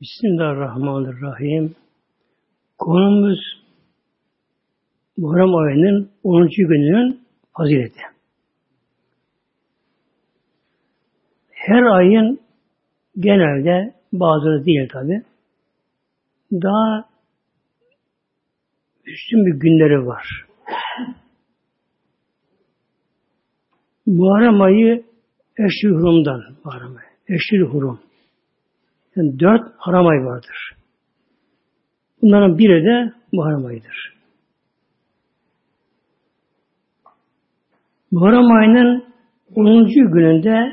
Bismillahirrahmanirrahim. Konumuz Muharrem ayının 10. gününün fazileti. Her ayın genelde bazıları değil tabi daha üstün bir günleri var. Muharrem ayı Eşri Hurum'dan Muharrem ayı. Eşri Hurum. Yani dört haram ay vardır. Bunların biri de Muharrem ayıdır. Muharrem ayının 10. gününde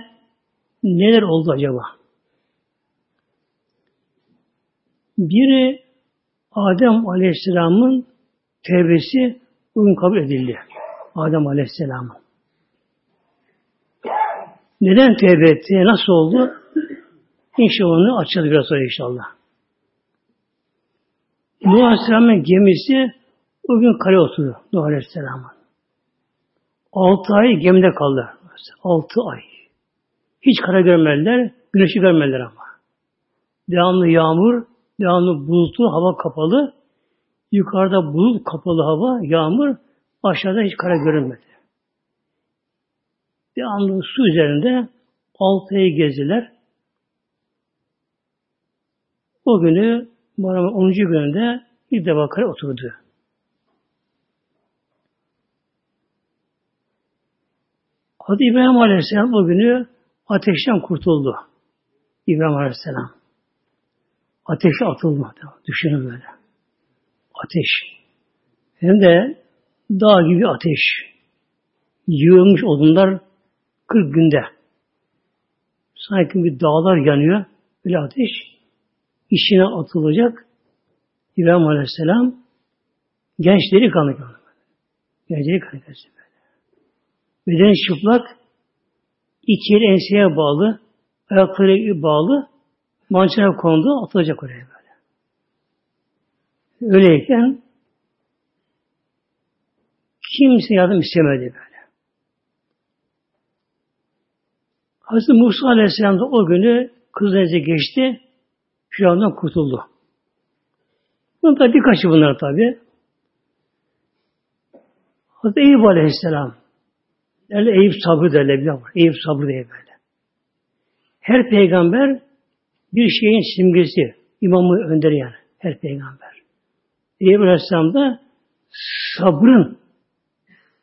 neler oldu acaba? Biri Adem Aleyhisselam'ın tevbesi bugün kabul edildi. Adem Aleyhisselam'ın. Neden tevbe etti? Nasıl oldu? İnşallah onu açacağız biraz sonra inşallah. Nuh Aleyhisselam'ın gemisi o gün kale oturdu Nuh Aleyhisselam'ın. Altı ay gemide kaldı. Altı ay. Hiç kara görmediler, güneşi görmediler ama. Devamlı yağmur, devamlı bulutlu, hava kapalı. Yukarıda bulut kapalı hava, yağmur, aşağıda hiç kara görünmedi. Devamlı su üzerinde altı ay gezdiler. O günü Muharrem 10. gününde ilk defa kare oturdu. Hadi İbrahim Aleyhisselam o günü ateşten kurtuldu. İbrahim Aleyhisselam. Ateşe atıldı. Düşünün böyle. Ateş. Hem de dağ gibi ateş. Yığılmış odunlar 40 günde. Sanki bir dağlar yanıyor. Böyle ateş işine atılacak İbrahim Aleyhisselam genç delikanlı. Genç delikanlı. Beden çıplak, iki el enseye bağlı, ayakları bağlı, mançaya kondu, atılacak oraya böyle. Öyleyken kimse yardım istemedi böyle. Hazreti Musa Aleyhisselam da o günü kız geçti, Firavundan kurtuldu. Da birkaçı bunlar tabi. Hazreti Eyüp Aleyhisselam derler Eyüp sabrı derler var. Eyüp sabrı diye. Her peygamber bir şeyin simgesi, imamı önderi yani. Her peygamber. Eyüp Aleyhisselam da sabrın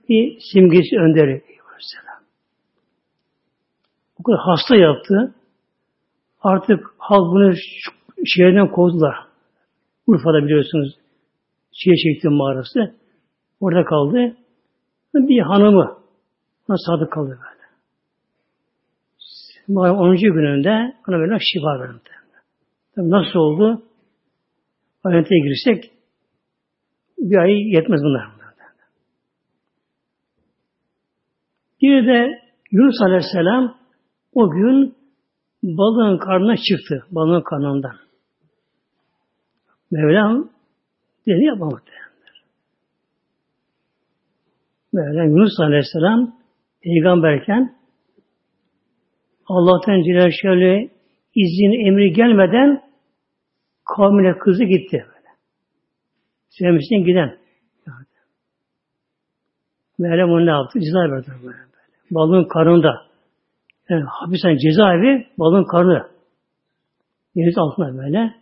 bir simgesi önderi Eyüp Aleyhisselam. O kadar hasta yaptı. Artık halk bunu şehirden kovdular. Urfa'da biliyorsunuz şehir çekti mağarası. Orada kaldı. Bir hanımı ona sadık kaldı böyle. Mağara 10. gününde ona böyle şifa verildi. Nasıl oldu? Ayrıntıya girsek bir ay yetmez bunlar. Bir de Yunus Aleyhisselam o gün balığın karnına çıktı. Balığın karnından. Mevlam dedi yapmamak derler. Mevlam Yunus Aleyhisselam peygamberken Allah'tan Celle şöyle izin emri gelmeden kavmine kızı gitti. Böyle. Sevmişten giden. Mevlam onu ne yaptı? Ceza verdi. Balığın karnında. Yani hapishane cezaevi balığın karnı. Deniz altında böyle.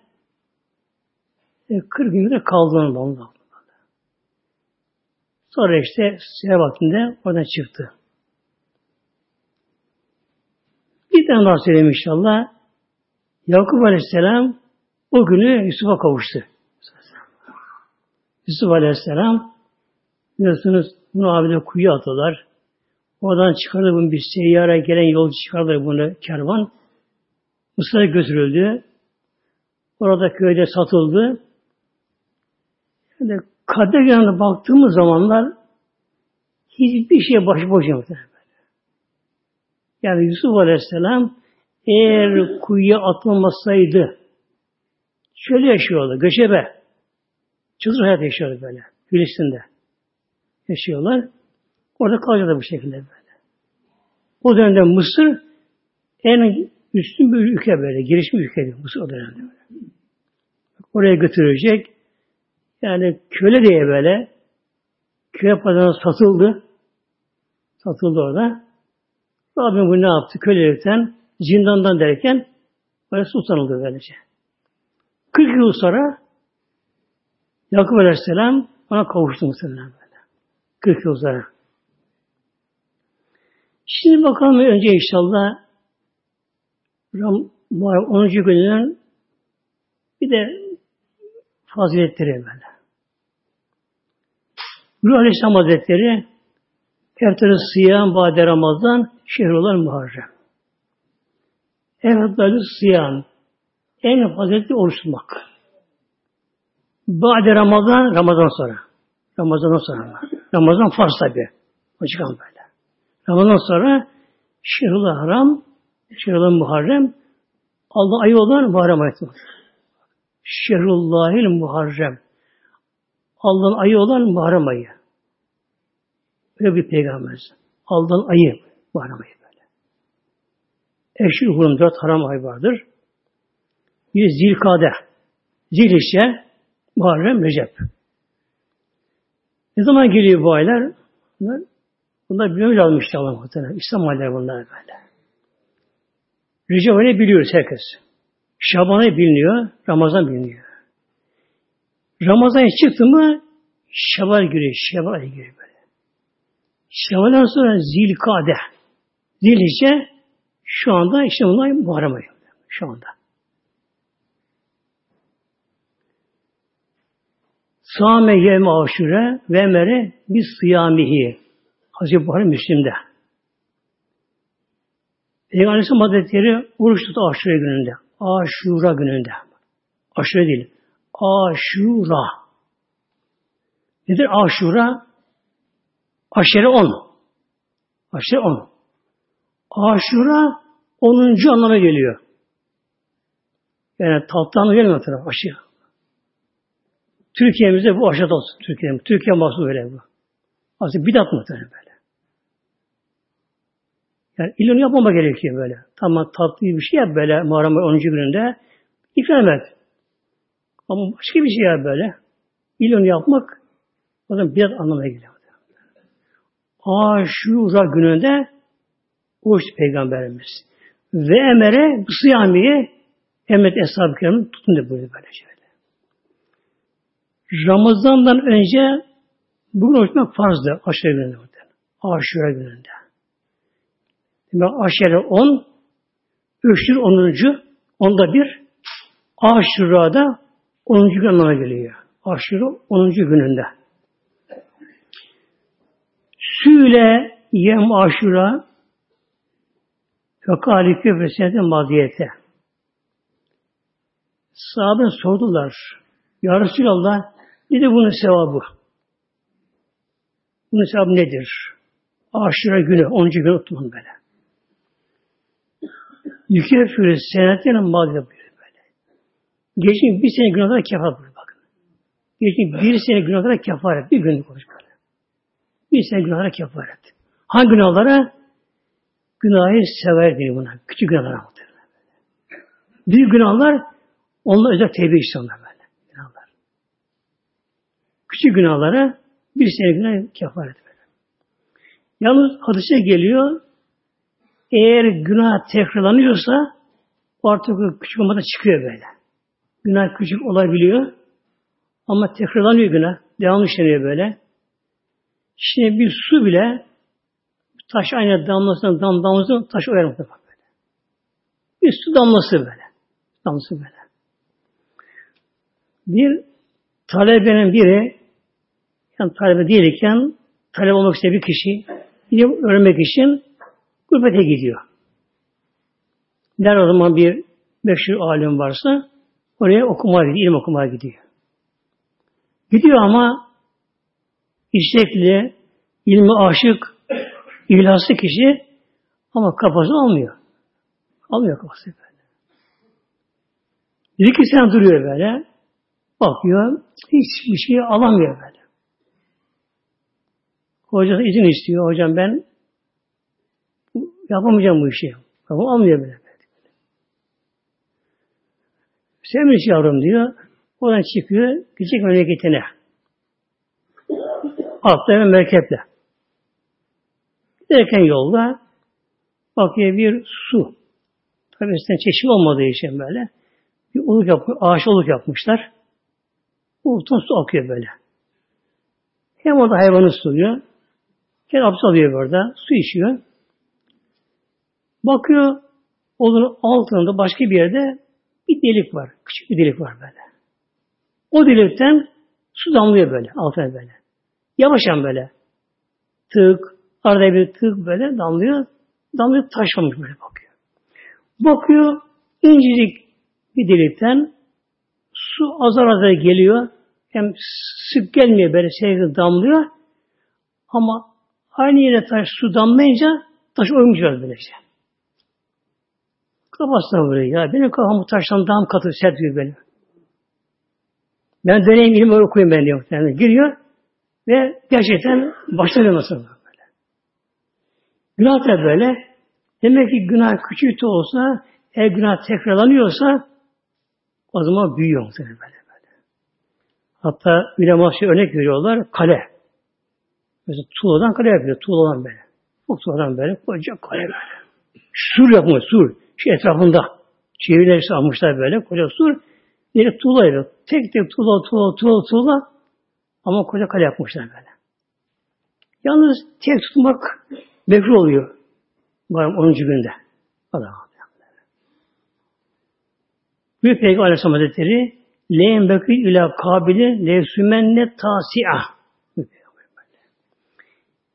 E, 40 gün de kaldı onun balığın Sonra işte seher vaktinde oradan çıktı. Bir tane daha söyleyeyim inşallah. Yakup Aleyhisselam o günü Yusuf'a kavuştu. Yusuf Aleyhisselam biliyorsunuz bunu abide kuyuya atıyorlar. Oradan çıkardı bunu bir seyyara gelen yolcu çıkardı bunu kervan. Mısır'a götürüldü. Orada köyde satıldı. Yani kader yanına baktığımız zamanlar hiçbir şey başıboş yoktu. Yani Yusuf Aleyhisselam eğer kuyuya atılmasaydı şöyle yaşıyordu. Göçebe. Çıldır hayat yaşıyordu böyle. Filistin'de. Yaşıyorlar. Orada kalıyorlar bu şekilde böyle. O dönemde Mısır en üstün bir ülke böyle. Gelişmiş ülkeydi Mısır o dönemde böyle. Oraya götürecek. Yani köle diye böyle köle pazarına satıldı. Satıldı orada. Rabbim bu ne yaptı? Kölelikten, zindandan derken böyle sultanıldı böylece. 40 yıl sonra Yakup Aleyhisselam ona kavuştu muhtemelen böyle. 40 yıl sonra. Şimdi bakalım önce inşallah Ram, 10. günün bir de faziletleri böyle. Ruh Aleyhisselam Hazretleri Eftarı sıyam bade Ramazan şehrolar Muharrem. Eftarı sıyam en faziletli oruç tutmak. Bade Ramazan, Ramazan sonra. Ramazan'dan sonra. Ramazan farz tabi. O çıkan böyle. Ramazan sonra Şehrul Haram, Şehrul Muharrem, Allah ayı olan Muharrem ayeti. Şehrullahil Muharrem. Allah'ın ayı olan Muharrem ayı. Böyle bir peygamber. Allah'ın ayı Muharrem ayı böyle. Eşir hurum dört haram ay vardır. Bir zilkade, zilişe, Muharrem, Recep. Ne zaman geliyor bu aylar? Bunlar, bunlar biliyor lazım işte Allah muhtemelen. İslam ayları bunlar böyle. Recep ayını biliyoruz herkes. Şaban'ı biliniyor, Ramazan biliniyor. Ramazan çıktı mı Şevval giriyor, Şevval giriyor böyle. Şevval'dan sonra Zilkade, Zilhice şu anda işte bunlar Muharrem ayı. Şu anda. Sâme yevme aşure ve mere biz sıyamihi. Hazreti Buhari Müslim'de. Peygamber Aleyhisselam Hazretleri oruç tuttu aşure gününde. Aşura gününde. Aşure değil. Aşura. Nedir aşura? Aşere on. Aşere on. Aşura onuncu anlama geliyor. Yani tatlı anlamı gelmiyor taraf aşırı. Türkiye'mizde bu aşağıda olsun. Türkiye, Türkiye mahsus öyle bu. Aslında bidat muhtemelen böyle. Yani ilonu yapmama gerekiyor böyle. Tamam tatlı bir şey yap böyle Muharrem 10. gününde. İkram et. Ama başka bir şey yap böyle. İlonu yapmak o zaman bidat anlamına geliyor. Aşura gününde oruç peygamberimiz. Ve emere sıyamiye emret eshab-ı kiramın tutun da böyle böyle şöyle. Ramazan'dan önce bugün oruçmak farzdı aşure gününde. Aşure gününde. Demek aşure 10, üçtür 10. Onda bir, aşurada 10. gün anlamına geliyor. Aşure 10. gününde. Süle yem aşura Fekali küfresiyete maziyete. Sahabe sordular. Ya Resulallah ne de bunun sevabı? Bunun sevabı nedir? Aşure günü, 10. gün oturun böyle. Yükefürü buyuruyor böyle. Geçin bir sene günahlara kefaret buyuruyor bakın. Geçin bir sene günahlara kefaret. Bir günlük konuş böyle. Bir sene günahlara kefaret. Hangi günahlara? Günahı sever diyor buna. Küçük günahlara muhtemelen. Büyük günahlar onlar özel tevbe istiyorlar böyle. Günahlar. Küçük günahlara bir sene günah kefaret böyle. Yalnız hadise geliyor eğer günah tekrarlanıyorsa artık küçük olmadan çıkıyor böyle. Günah küçük olabiliyor ama tekrarlanıyor günah. Devam işleniyor böyle. Şimdi bir su bile taş aynı damlasından dam damlasından taş oyar böyle. Bir su damlası böyle. Damlası böyle. Bir talebenin biri yani talebe değilken talep olmak isteyen bir kişi ilim öğrenmek için gurbete gidiyor. Der o zaman bir meşhur alim varsa oraya okumaya gidiyor, ilim okumaya gidiyor. Gidiyor ama istekli, ilmi aşık, ihlaslı kişi ama kafası almıyor. Almıyor kafası böyle. Bir iki sene duruyor böyle. Bakıyor, hiçbir şey alamıyor böyle. Hocası izin istiyor. Hocam ben Yapamayacağım bu işi. Kafam almıyor böyle. Sevmiş yavrum diyor. Oradan çıkıyor, gidecek memleketine. Hemen merkeple. Giderken yolda bakıyor bir su. Tabi üstüne çeşme olmadığı için böyle. Bir oluk yapıyor, ağaç oluk yapmışlar. Oluktan su akıyor böyle. Hem orada hayvanı suluyor. Kendi abdest alıyor burada. Su içiyor. Bakıyor onun altında başka bir yerde bir delik var. Küçük bir delik var böyle. O delikten su damlıyor böyle altına böyle. Yavaşan böyle. Tık, arada bir tık böyle damlıyor. Damlıyor taşlamış böyle bakıyor. Bakıyor incecik bir delikten su azar azar geliyor. Hem sık gelmiyor böyle şey damlıyor. Ama aynı yere taş su damlayınca taş oymuş böylece. Kafasına vuruyor ya. Benim kafam bu taştan daha katı sert diyor böyle. Ben deneyim ilim okuyayım ben diyor. Yani giriyor ve gerçekten başlıyor nasıl böyle. Günah da böyle. Demek ki günah küçük de olsa eğer günah tekrarlanıyorsa o zaman büyüyor muhtemelen böyle böyle. Hatta ulema şey örnek veriyorlar kale. Mesela tuğladan kale yapıyor. Tuğladan böyle. Bu tuğladan böyle koca kale böyle. Sur yapmış sur. Şu etrafında. Çevreleri almışlar böyle. Koca sur. Yine tuğlayla. Tek tek tuğla, tuğla, tuğla, tuğla. Ama koca kale yapmışlar böyle. Yalnız tek tutmak mekruh oluyor. Bayram 10. günde. Allah Büyük Peygamber Aleyhisselam Hazretleri Leyn bekü ila kabili levsümenne tasi'a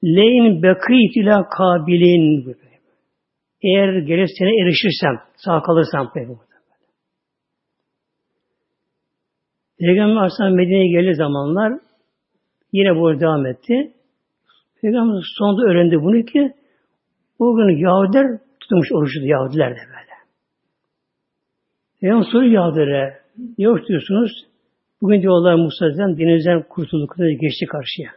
Leyn bekü ila kabilin eğer gelesine erişirsem, sağ kalırsam Peygamber. Peygamber Aleyhisselam Medine'ye geldiği zamanlar yine bu devam etti. Peygamber sonunda öğrendi bunu ki o gün Yahudiler tutmuş oruçlu Yahudiler de böyle. Peygamber soruyor Yahudilere ne diyorsunuz? Bugün diyorlar Musa'dan denizden kurtulduk, geçti karşıya.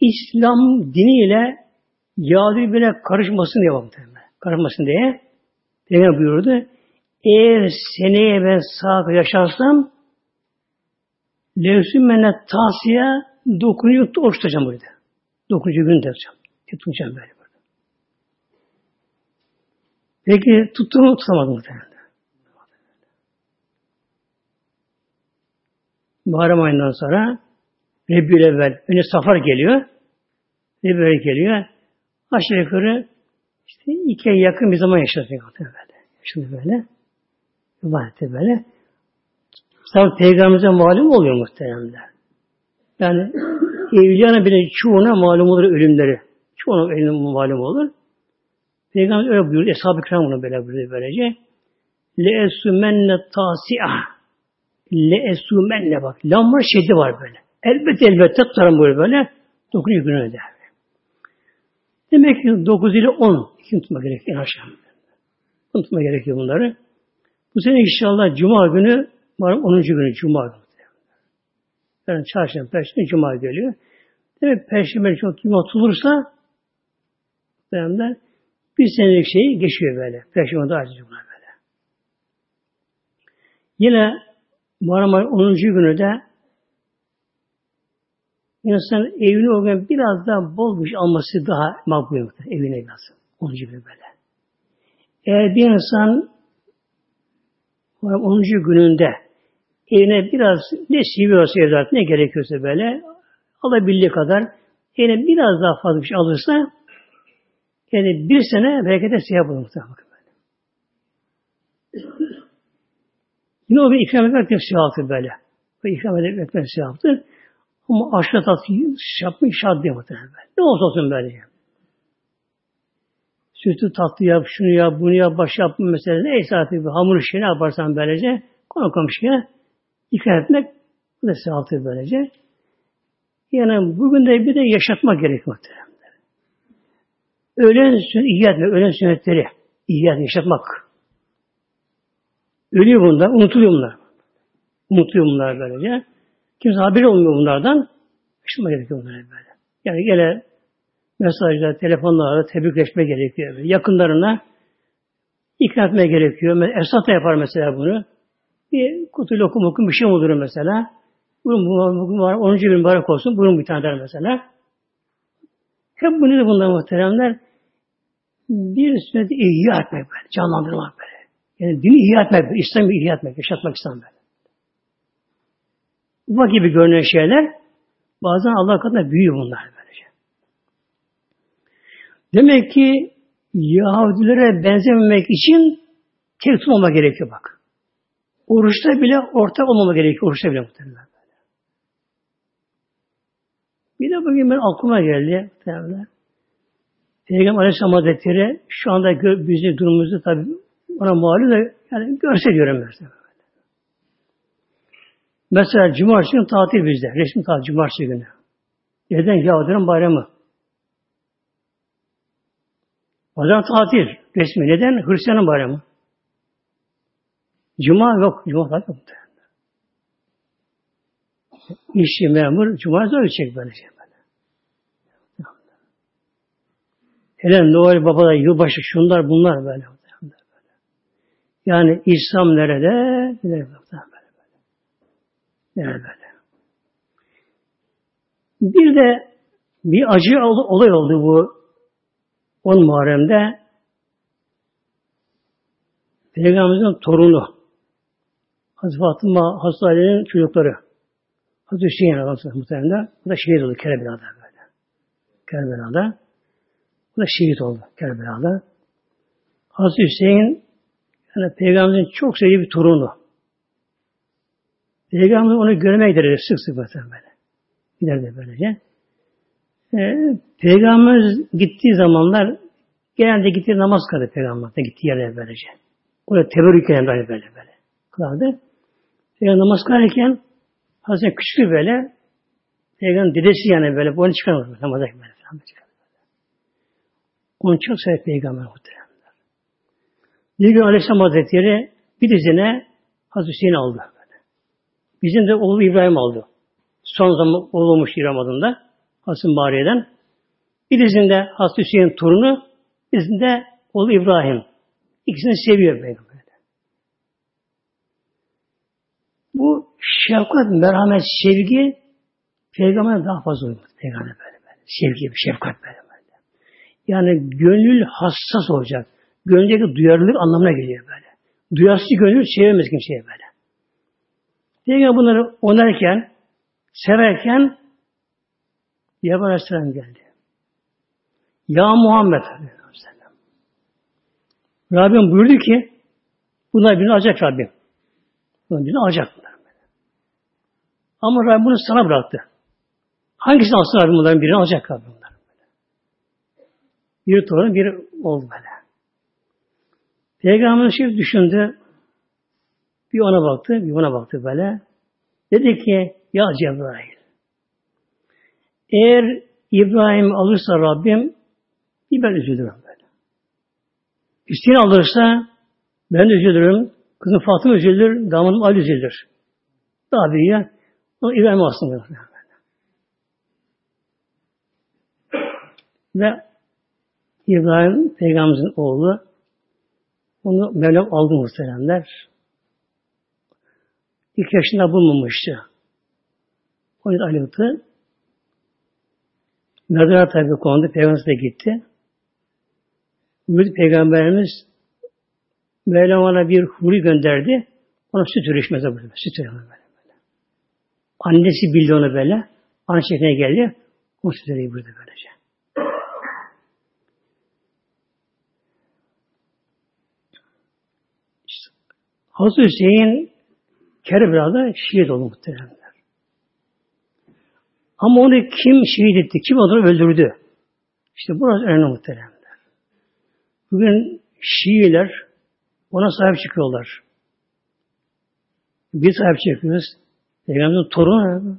İslam diniyle Yahudi bile karışmasın diye baktı. Karışmasın diye. Peygamber buyurdu. Eğer seneye ben sağ yaşarsam Levsün mene tasiye dokunuyor oruç tutacağım burada. Dokunucu gün tutacağım. Tutacağım böyle burada. Peki tuttu mu tutamadım muhtemelen. Muharrem ayından sonra Rebbil evvel. Önce safar geliyor. Rebbil geliyor. Aşağı yukarı işte iki ay yakın bir zaman yaşadı böyle. Yaşadı böyle. İbadette böyle. Tabi peygamberimize malum oluyor muhteremler. Yani evliyanın bile çoğuna malum olur ölümleri. Çoğuna ölüm malum olur. Peygamber öyle buyurdu. Eshab-ı kiram bunu böyle buyurdu böylece. Le esumenne tasi'ah. Le esumenne bak. Lam var şeddi var böyle. Elbette elbette tutarım böyle böyle. Dokunuyor günü der. Demek ki 9 ile 10 kim tutma gerekiyor en aşağı. Tutma gerekiyor bunları. Bu sene inşallah Cuma günü var 10. günü Cuma günü. Yani çarşamba, perşembe, Cuma geliyor. Demek perşembe çok Cuma tutulursa beğenler bir senelik şeyi geçiyor böyle. Perşembe daha Cuma böyle. Yine Muharrem 10. günü de insan evini o gün biraz daha bol bir şey alması daha makbul evine biraz. Onun gibi böyle. Eğer bir insan 10. gününde evine biraz ne seviyorsa evlat ne gerekiyorsa böyle alabildiği kadar evine biraz daha fazla bir şey alırsa yani bir sene berekete siyah bulur. Yine o bir ikram etmek de böyle. O ikram etmek de. Ama aşırı tatlı şey yapmış şart diye muhtemelen. Ne olsa olsun böyle. Sütü tatlı yap, şunu yap, bunu yap, baş yap mesela. Neyse artık bir hamur işi ne yaparsan böylece konu komşuya ikram etmek bu da sevaptır böylece. Yani bugün de bir de yaşatma gerek muhtemelen. Ölen ihyat etmek, ölen sünnetleri ihyat yaşatmak. Ölüyor bunlar, unutuluyor bunlar. Unutuluyor bunlar böylece. Kimse haberi olmuyor bunlardan. Yaşatma gerekiyor bunlara böyle. Yani gene mesajlar, telefonlarla tebrikleşme gerekiyor. Yakınlarına ikram etmeye gerekiyor. Esat da yapar mesela bunu. Bir kutu lokum okum bir şey olur mesela. Bunun, bugün var, 10. gün mübarek olsun. Bunun bir tane der mesela. Hep bu nedir bunlar muhteremler? Bir sünneti ihya etmek böyle, canlandırmak böyle. Yani dini ihya etmek, İslam'ı ihya etmek, yaşatmak İslam böyle. Ufak gibi görünen şeyler bazen Allah katında büyüyor bunlar böylece. Demek ki Yahudilere benzememek için tek tutmama gerekiyor bak. Oruçta bile ortak olmama gerekiyor. Oruçta bile muhtemelen. Bir de bugün ben aklıma geldi. Muhtemelen. Peygamber Aleyhisselam Hazretleri şu anda bizim durumumuzu tabi ona malum da yani görse diyorum mesela. Mesela cumartesi günü tatil bizde. Resmi tatil cumartesi günü. Neden? Yahudilerin bayramı. Pazar tatil. Resmi. Neden? Hristiyanın bayramı. Cuma yok. Cuma tatil yok. İşçi memur Cuma zor çek böyle şey. Hele Noel Baba da yılbaşı şunlar bunlar böyle. Yani İslam nerede? Nerede Nerede böyle? Bir de bir acı olay oldu bu 10 Muharrem'de Peygamberimizin torunu Hazreti Fatıma Hazreti çocukları Hazreti Hüseyin Aleyhisselam muhtemelen bu da şehit oldu Kerbela'da böyle. Kerbela'da. Bu da şehit oldu Kerbela'da. Hazreti Hüseyin yani Peygamberimizin çok sevdiği bir torunu. Peygamber onu görmeye giderdi sık sık böyle. Giderdi böylece. Ee, Peygamberimiz gittiği zamanlar genelde gittiği namaz kıldı Peygamber'de gittiği yerde böylece. Orada teberrüken böyle böyle böyle kılardı. Peygamber namaz kılarken Hazreti küçük böyle Peygamber dedesi yani böyle bunu çıkarmaz böyle namaza böyle falan Onu çok sever Peygamber muhteremler. Bir gün Aleyhisselam Hazretleri bir dizine Hazreti Hüseyin aldı. Bizim de oğlu İbrahim aldı. Son zaman oğlu olmuş İbrahim adında. Hasan Bariye'den. Bir dizinde Hazreti Hüseyin torunu, bir dizinde oğlu İbrahim. İkisini seviyor Peygamber. Bu şefkat, merhamet, sevgi Peygamber'e daha fazla uyuyor. Peygamber böyle böyle. Sevgi, şefkat böyle böyle. Yani gönül hassas olacak. Gönüldeki duyarlılık anlamına geliyor böyle. Duyarsız gönül sevemez kimseye böyle. Peygamber bunları onarken, severken Yaban Aleyhisselam geldi. Ya Muhammed Aleyhisselam. Rabbim buyurdu ki bunlar birini alacak Rabbim. Bunlar birini alacak bunlar. Ama Rabbim bunu sana bıraktı. Hangisini alsın Rabbim bunların birini alacak Rabbim bunlar. Biri torun, biri oldu böyle. Peygamber şey düşündü. Bir ona baktı, bir ona baktı böyle. Dedi ki, ya Cebrail, eğer İbrahim alırsa Rabbim, bir ben üzülürüm böyle. Hüseyin alırsa, ben de üzülürüm. Kızım Fatıma üzülür, damadım Ali üzülür. Daha büyüyor. O İbrahim aslında. Ve İbrahim Peygamberimizin oğlu onu Mevlam aldı muhteremler. İlk yaşında bulmamıştı. O yüzden ayrıldı. Merdivene tabi kondu. Peygamberimiz de gitti. Buyurdu Peygamberimiz Mevlam ona bir huri gönderdi. Ona süt üretmeze buyurdu. Süt üretmeze. Annesi bildi onu böyle. Anne şehrine geldi. O süt buyurdu böylece. Hazreti Hüseyin Kerbela'da şehit oldu muhteremler. Ama onu kim şehit etti, kim onu öldürdü? İşte burası önemli muhteremler. Bugün Şiiler ona sahip çıkıyorlar. Bir sahip çıkıyoruz. Peygamberin torunu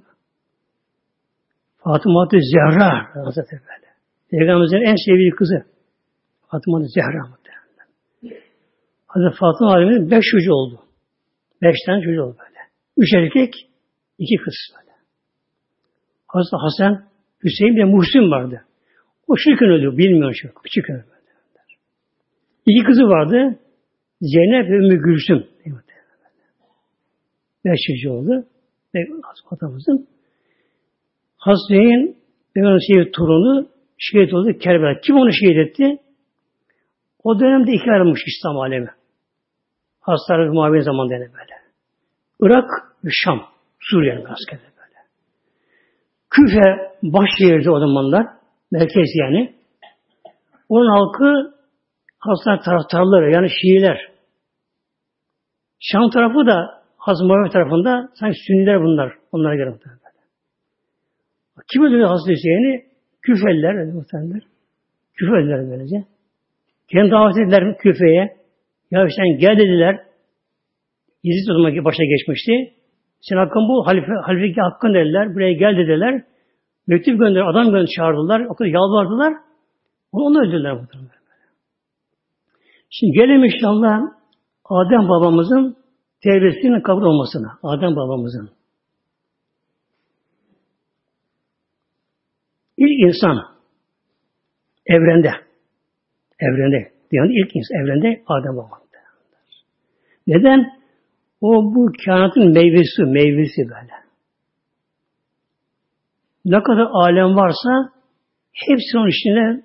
Fatıma Zehra Hazretleri böyle. Peygamberimizin en sevdiği kızı Fatıma Zehra muhtemelen. Hazreti Fatıma Aleyhisselam'ın beş çocuğu oldu. Beş tane çocuğu oldu böyle. Üç erkek, iki kız böyle. Hazreti Hasan, Hüseyin de Muhsin vardı. O şirkin öldü, bilmiyor şu, küçük öldü. İki kızı vardı. Zeynep ve Ümmü Gülsüm. Beş çocuğu oldu. Ve atamızın. Hazretin Peygamber torunu şehit oldu Kerbela. Kim onu şehit etti? O dönemde iki ayrılmış İslam alemi. Hastalık muhabir zaman dene böyle. Irak ve Şam. Suriye'nin askeri böyle. Küfe baş şehirdi o zamanlar. Merkez yani. Onun halkı Hasan taraftarları yani Şiiler. Şam tarafı da Hazreti Muhammed tarafında sanki Sünniler bunlar. Onlara göre muhtemelen. Kim öldürdü Hazreti Hüseyin'i? Küfeliler, muhtemelen. Küfeliler böylece. Kendi davet ettiler küfeye. Ya sen gel dediler. Yezid o zaman başa geçmişti. Sen hakkın bu, halife, halifeki hakkın dediler. Buraya gel dediler. Mektup gönder, adam gönder çağırdılar. O kadar yalvardılar. Onu, onu öldürdüler muhtemelen. Şimdi gelelim inşallah Adem babamızın tevbesinin kabul olmasına. Adem babamızın. İlk insan evrende evrende yani ilk insan evrende Adem babamız. Neden? O bu kainatın meyvesi, meyvesi böyle. Ne kadar alem varsa hepsi onun içine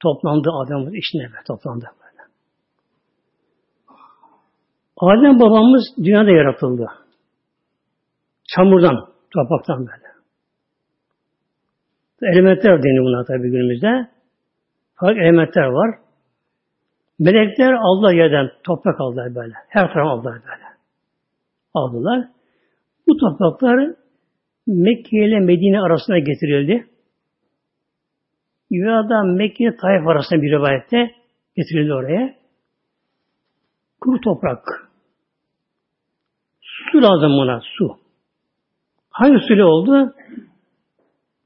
toplandı Adem'in içine böyle, toplandı böyle. Adem babamız dünyada yaratıldı. Çamurdan, topraktan böyle. Elementler deniyor bunlar tabi günümüzde. Farklı elementler var. Melekler Allah yerden toprak aldılar böyle. Her taraf aldılar böyle. Aldılar. Bu topraklar Mekke ile Medine arasına getirildi. Ya da Mekke Taif arasında bir rivayette getirildi oraya. Kuru toprak. Su lazım buna, su. Hangi suyla oldu?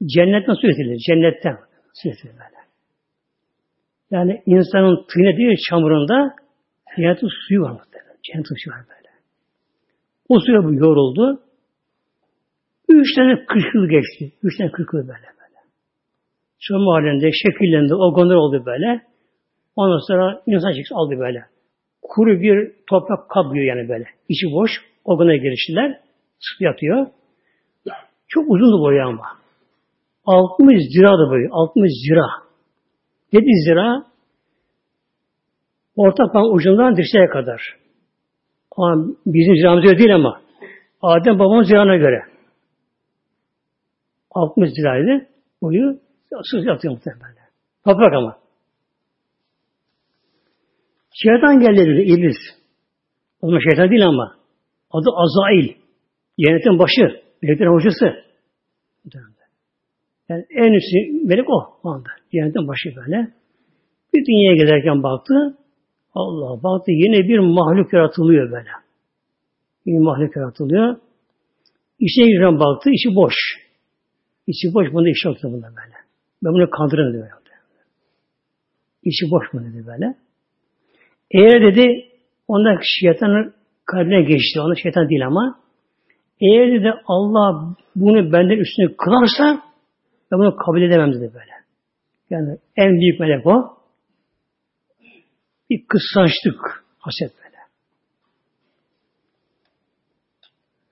Cennetten su getirilir. Cennetten su getirilir böyle. Yani insanın tığına değil çamurunda cennetin suyu var muhtemelen. Cennetin suyu var böyle. O suya bu yoruldu. Üç tane kırk yıl geçti. Üç tane kırk yıl böyle böyle. Çam halinde, şekillendi, organlar oldu böyle. Ondan sonra insan şekli aldı böyle. Kuru bir toprak kaplıyor yani böyle. İçi boş. Organa giriştiler. Sık yatıyor. Çok uzundu boyu ama. 60 ziradı boyu. 60 zira. 7 zira orta parmak ucundan dirseğe kadar. Ama bizim ziramız öyle değil ama Adem babamın zirana göre. 60 ziraydı. Boyu sız yatıyor muhtemelen. Toprak ama. Şeytan geldi dedi, iblis. O zaman şeytan değil ama. Adı Azail. Cennetin başı. Meleklerin hocası. Yani en üstü melek o. o anda. Cennetin başı böyle. Bir dünyaya giderken baktı. Allah baktı yine bir mahluk yaratılıyor böyle. Bir mahluk yaratılıyor. İçine giren baktı, içi boş. İçi boş, bunda iş yoktu bunda böyle. Ben bunu kandırırım diyor. İçi boş mu dedi böyle. Eğer dedi, onda şeytanın kalbine geçti. Onda şeytan değil ama. Eğer dedi Allah bunu benden üstüne kılarsa ben bunu kabul edemem dedi böyle. Yani en büyük melek o. Bir kıskançlık, haset böyle.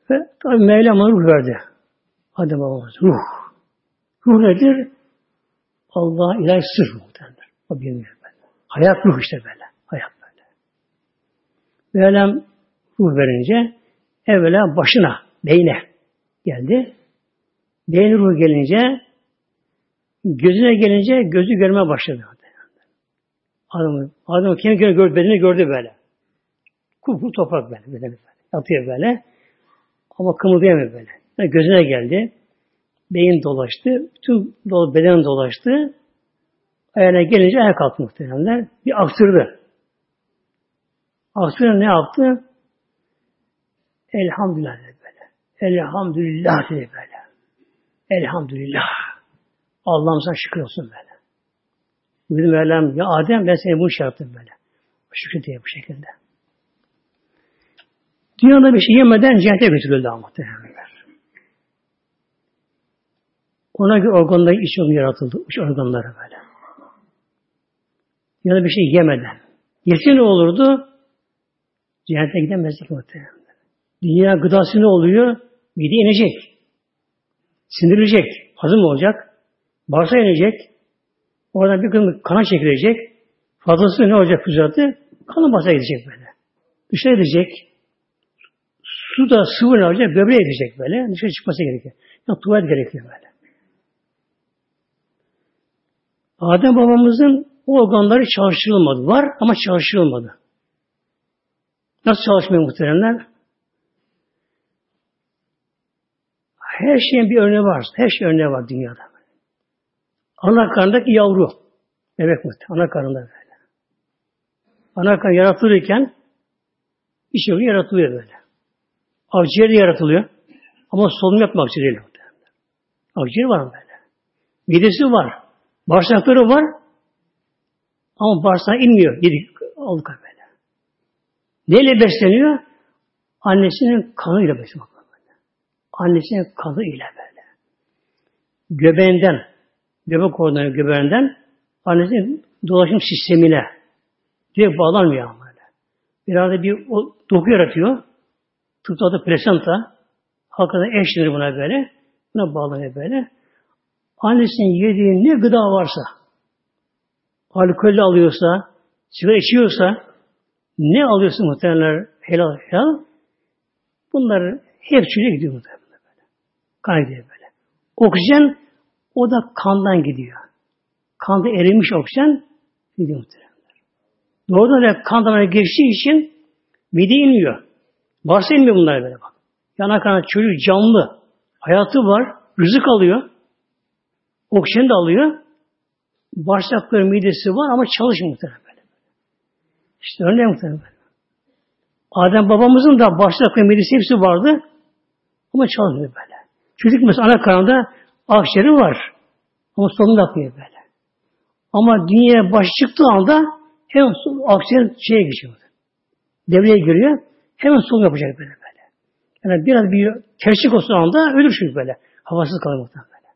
Ve tabi Mevlam ona ruh verdi. Hadi babamız ruh. Ruh nedir? Allah ilahi sır muhtemelen. O bilmiyor böyle. Hayat ruh işte böyle. Hayat böyle. Mevlam ruh verince evvela başına, beyne geldi. Beyin ruh gelince gözüne gelince gözü görmeye başladı. Adamı, adamı kendi göre gördü, bedeni gördü böyle. Kupkuru toprak böyle, bedeni böyle. Yatıyor böyle. Ama kımıldayamıyor böyle. Yani gözüne geldi. Beyin dolaştı. Bütün beden dolaştı. Ayağına gelince ayağa kalktı muhtemelenler. Bir aksırdı. Aksırdı ne yaptı? Elhamdülillah dedi böyle. Elhamdülillah dedi böyle. Elhamdülillah. Allah'ım sana şükür olsun böyle. Buyurdu Mevlam, ya Adem ben seni bu şey yaptım böyle. Şükür diye bu şekilde. Dünyada bir şey yemeden cennete götürüldü ama muhtemelenler. Ona göre organları iç organı yaratıldı. İç organları böyle. Dünyada bir şey yemeden. Yese ne olurdu? Cennete gidemezdik muhtemelen. Dünya gıdası ne oluyor? Mide inecek. Sindirilecek. Hazım olacak. Bağırsağa inecek. Oradan bir kısmı kana çekilecek. Fazlası ne olacak füzatı? Kanı basa gidecek böyle. Dışarı gidecek. Su da sıvı ne olacak? Böbreğe gidecek böyle. Dışarı çıkması gerekiyor. Yani tuvalet gerekiyor böyle. Adem babamızın o organları çalıştırılmadı. Var ama çalıştırılmadı. Nasıl çalışmıyor muhteremler? Her şeyin bir örneği var. Her şey örneği var dünyada. Ana karnındaki yavru. Bebek muhtemelen. Ana karnında böyle. Ana karnı yaratılırken bir şey yaratılıyor böyle. Akciğer de yaratılıyor. Ama solunum yapma akciğeriyle. Akciğer var böyle. Midesi var. Bağırsakları var. Ama bağırsağa inmiyor. Yedik aldık böyle. Neyle besleniyor? Annesinin kanıyla besleniyor. Annesinin kanıyla böyle. Göbeğinden, göbek organı göbeğinden annesinin dolaşım sistemine direkt bağlanmıyor ama böyle. Biraz da bir o, doku yaratıyor. Tıpta adı plasenta. Hakikaten eşlenir buna böyle. Buna bağlanıyor böyle. Annesinin yediği ne gıda varsa, alkollü alıyorsa, sigara içiyorsa, ne alıyorsa muhtemelen helal helal, bunlar hep çocuk gidiyor muhtemelen böyle. Kan gidiyor böyle. Oksijen o da kandan gidiyor. Kanda erimiş oksijen gidiyor muhtemelen. Doğrudan da kan damarına geçtiği için mide inmiyor. Varsa inmiyor bunlar böyle bak. Yana kana çocuk canlı. Hayatı var. Rızık alıyor. Oksijen de alıyor. Bağırsakları midesi var ama çalışmıyor muhtemelen. İşte örneğin muhtemelen. Adem babamızın da bağırsakları midesi hepsi vardı. Ama çalışmıyor böyle. Çocuk mesela ana karnında akciğeri var. Ama solunum yapmıyor böyle. Ama dünyaya baş çıktığı anda hemen akciğer şeye geçiyor. Devreye giriyor. Hemen solunum yapacak böyle böyle. Yani biraz bir kerçik olsun anda ölür çünkü böyle. Havasız kalır muhtemelen böyle.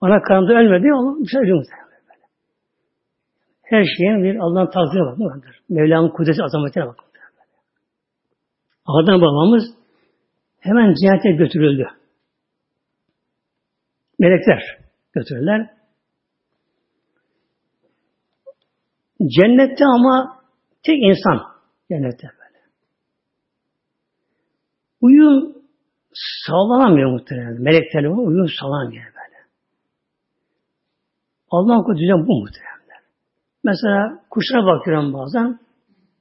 Ana karnında ölmedi, onu bir şey ölüyor muhtemelen böyle. Her şeyin bir Allah'ın takdirine bak. Mevla'nın kudreti azametine bak. Adem babamız hemen cennete götürüldü. Melekler götürürler. Cennette ama tek insan cennette böyle. Uyum sağlanamıyor muhtemelen. Meleklerle uyum sağlanamıyor böyle. Allah'ın koyduğu düzen bu muhtemelen. Mesela kuşlara bakıyorum bazen.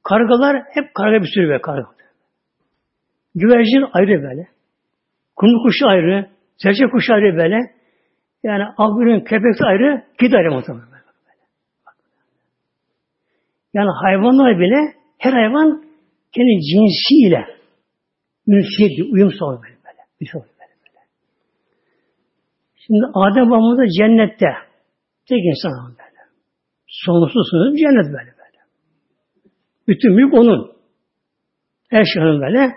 Kargalar hep karga bir sürü ve karga. Güvercin ayrı böyle. Kumlu kuşu ayrı. Serçe kuşu ayrı böyle. Yani avgürün köpek ayrı. Kedi ayrı. Yani hayvanlar bile her hayvan kendi cinsiyle ünsiyet, uyum sağlıyor böyle. Bir. Şimdi Adem babamız cennette. Tek insan böyle. Sonsuz sınır cennet böyle böyle. Bütün mülk onun. Her şey onun böyle.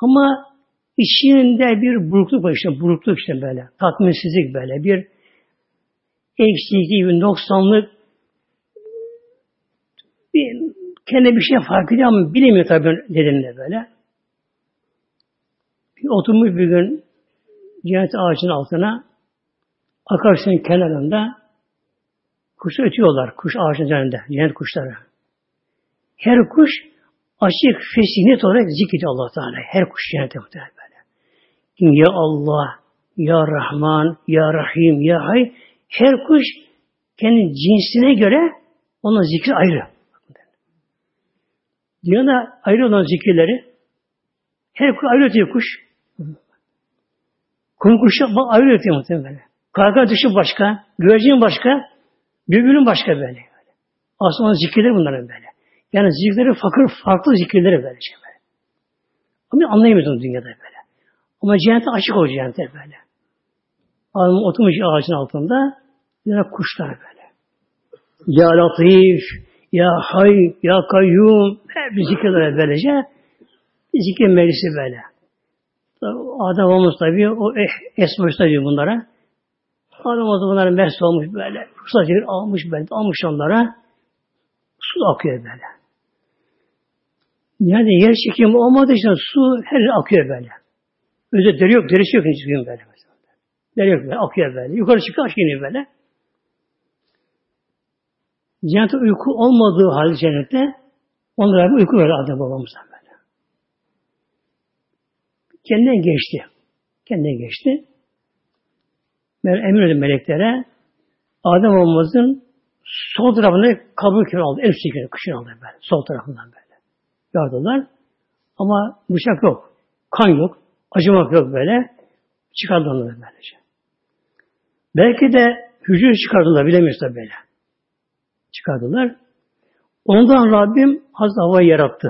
Ama içinde bir burukluk var işte. Burukluk işte böyle. Tatminsizlik böyle. Bir eksiklik, bir noksanlık bir, kendi bir şey fark ediyor ama bilemiyor tabii nedenini böyle. Bir oturmuş bir gün cennet ağacının altına akarsının kenarında kuşu ötüyorlar. Kuş ağacının üzerinde. Cennet kuşları. Her kuş açık, fesih, net olarak zikrediyor allah Teala. Her kuş cennete muhtemelen. Ya Allah, Ya Rahman, Ya Rahim, Ya Hay. Her kuş kendi cinsine göre onun zikri ayrı. Dünyada ayrı olan zikirleri her kuş ayrı ötüyor kuş. Kum kuşu ayrı ötüyor muhtemelen. Karga dışı başka, güvercin başka, bülbülün başka böyle. Aslında zikirleri bunların böyle. Yani zikirleri fakir, farklı zikirleri böyle. Ama anlayamıyorsun dünyada böyle. Ama cennete açık o cennete böyle. Adam oturmuş ağacın altında, yine kuşlar böyle. Ya Latif, Ya Hay, Ya Kayyum, hep zikirler böylece. Zikir meclisi böyle. Adam olmuş tabi, o eh, esmiş tabi bunlara. Adam olmuş bunlara mest olmuş böyle. Zikir almış böyle, almış onlara. Su akıyor böyle. Yani yer çekimi olmadığı için su her akıyor böyle. Özel deri yok, derisi yok hiç gün böyle. Deri yok böyle, akıyor böyle. Yukarı çıkıyor, aşağı böyle. Cennette uyku olmadığı halde cennette onlara bir uyku verdi Adem babamıza böyle. Kendinden geçti. Kendinden geçti. Ben emir meleklere Adem babamızın sol tarafını kabul kere aldı. En üstteki kışın aldı böyle. Sol tarafından böyle. Yardılar. Ama bıçak yok. Kan yok. Acımak yok böyle. Çıkardı onları böylece. Belki de hücre çıkardılar. Bilemiyoruz da böyle. Çıkardılar. Ondan Rabbim az havayı yarattı.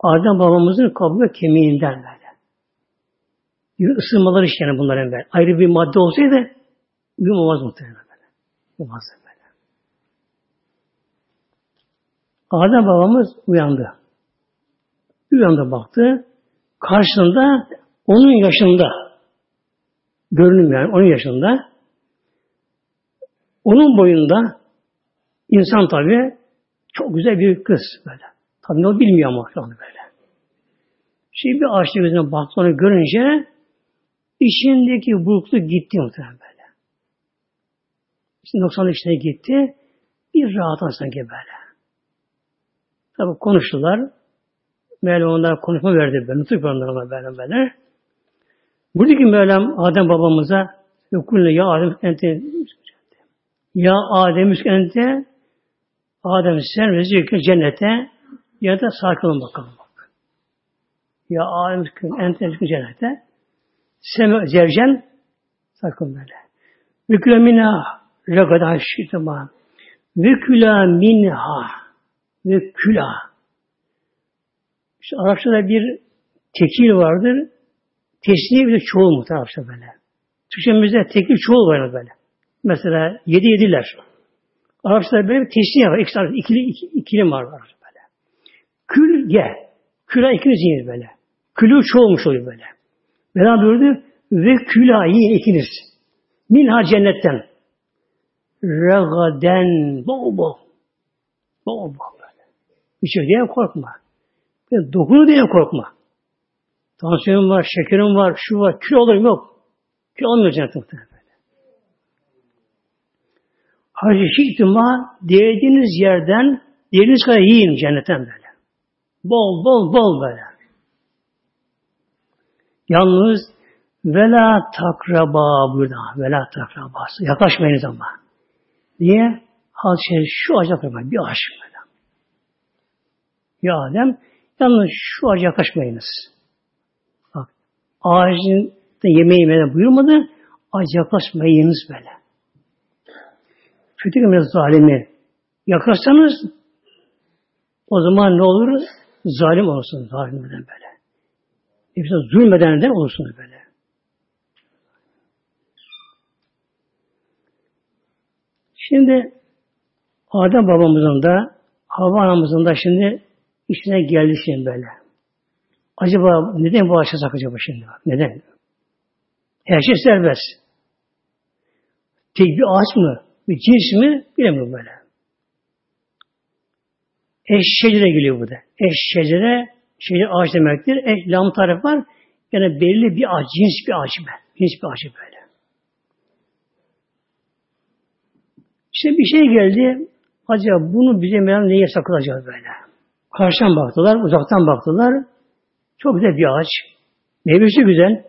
Adem babamızın kabuğu kemiğinden böyle. Bir ısınmalar işte yani bunların böyle. Ayrı bir madde olsaydı uyumamaz muhtemelen böyle. Uyumaz böyle. Adem babamız uyandı. Uyandı baktı. Karşısında onun yaşında görünüm yani onun yaşında onun boyunda insan tabi çok güzel bir kız böyle. Tabi o bilmiyor ama anda böyle. Şimdi bir açtı gözüne baktı onu görünce içindeki burukluk gitti muhtemelen böyle. İşte 90 içine gitti. Bir rahatla sanki böyle. Tabi konuştular. Mevlam onlara konuşma verdi. Ben nutuk onlara böyle böyle. Buradaki Mevlam Adem babamıza Kulle ya Adem ente ya Adem ente Adem sen rezil cennete ya da sakin bakalım bak. Ya Adem ente cennete sen zevcen sakın böyle. Ve küle minha ragada şitma ve minha ve küla. İşte Arapçada bir tekil vardır. Tesniye bir de çoğul muhtemelen Arapça böyle. Türkçemizde tekil çoğul var böyle. Mesela yedi yediler. Arapçada böyle bir tesniye var. İkili, ikili, ikili, ikili var böyle. Kül ge. Küla ikiniz yiyin böyle. Külü çoğulmuş oluyor böyle. Mevlam buyurdu ve küla yiyin ikiniz. Minha cennetten. Regaden bol bol. Bol bol böyle. İçer diye korkma. Yani dokunu diye korkma. Tansiyonum var, şekerim var, şu var, kilo olurum yok. Kilo olmuyor cennetten böyle. Hacı şiktima dilediğiniz yerden dilediğiniz kadar yiyin cennetten böyle. Bol bol bol böyle. Yalnız vela takraba burada. Vela takrabası. Yaklaşmayınız ama. Niye? Hadise şu yaklaşmayın. Bir ağaç böyle. Ya Adem yalnız şu ağaca yaklaşmayınız. Bak ağacın da yemeği yemeden buyurmadı. Ağaca yaklaşmayınız böyle. Kötü bir zalimi. Yaklaşsanız o zaman ne olur? Zalim olursun zalimden böyle. Hepsi zulmeden de olursunuz böyle. Şimdi Adem babamızın da Havva anamızın da şimdi işine geldi şimdi böyle. Acaba neden bu ağaçta acaba şimdi? Neden? Her şey serbest. Tek bir ağaç mı? Bir cins mi? Bilemiyorum böyle. Eşşecere geliyor bu da. Eşşecere şecere ağaç demektir. E, lam tarif var. Yani belli bir ağaç, cins bir ağaç be. Cins bir ağaç böyle. İşte bir şey geldi. Acaba bunu bize merak neye saklayacağız böyle? Karşıdan baktılar, uzaktan baktılar. Çok güzel bir ağaç. Meyvesi güzel.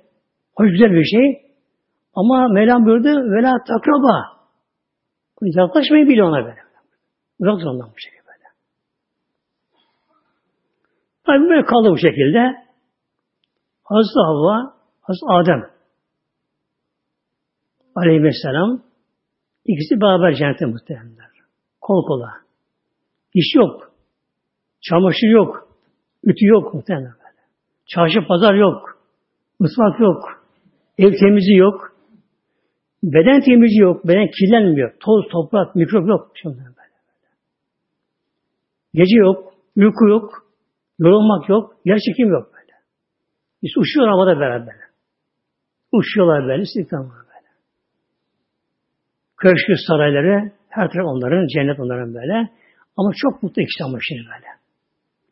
Hoş güzel bir şey. Ama Mevlam buyurdu, vela takraba. Yaklaşmayı bile ona böyle. Uzak ondan bu şekilde böyle. Tabi böyle kaldı bu şekilde. Hazreti Havva, Hazreti Adem aleyhisselam ikisi beraber cennete muhtemelenler. Kol kola. İş yok. Çamaşır yok. Ütü yok muhtemelen böyle. Çarşı pazar yok. Mutfak yok. Ev temizliği yok. Beden temizliği yok. Beden kirlenmiyor. Toz, toprak, mikrop yok. Şimdi böyle. Gece yok. Uyku yok. Yorulmak yok. Yer çekim yok böyle. Biz uçuyor havada beraber. Uçuyorlar böyle. İstihdam böyle. Köşkü sarayları her taraf onların. Cennet onların böyle. Ama çok mutlu ikisi ama böyle.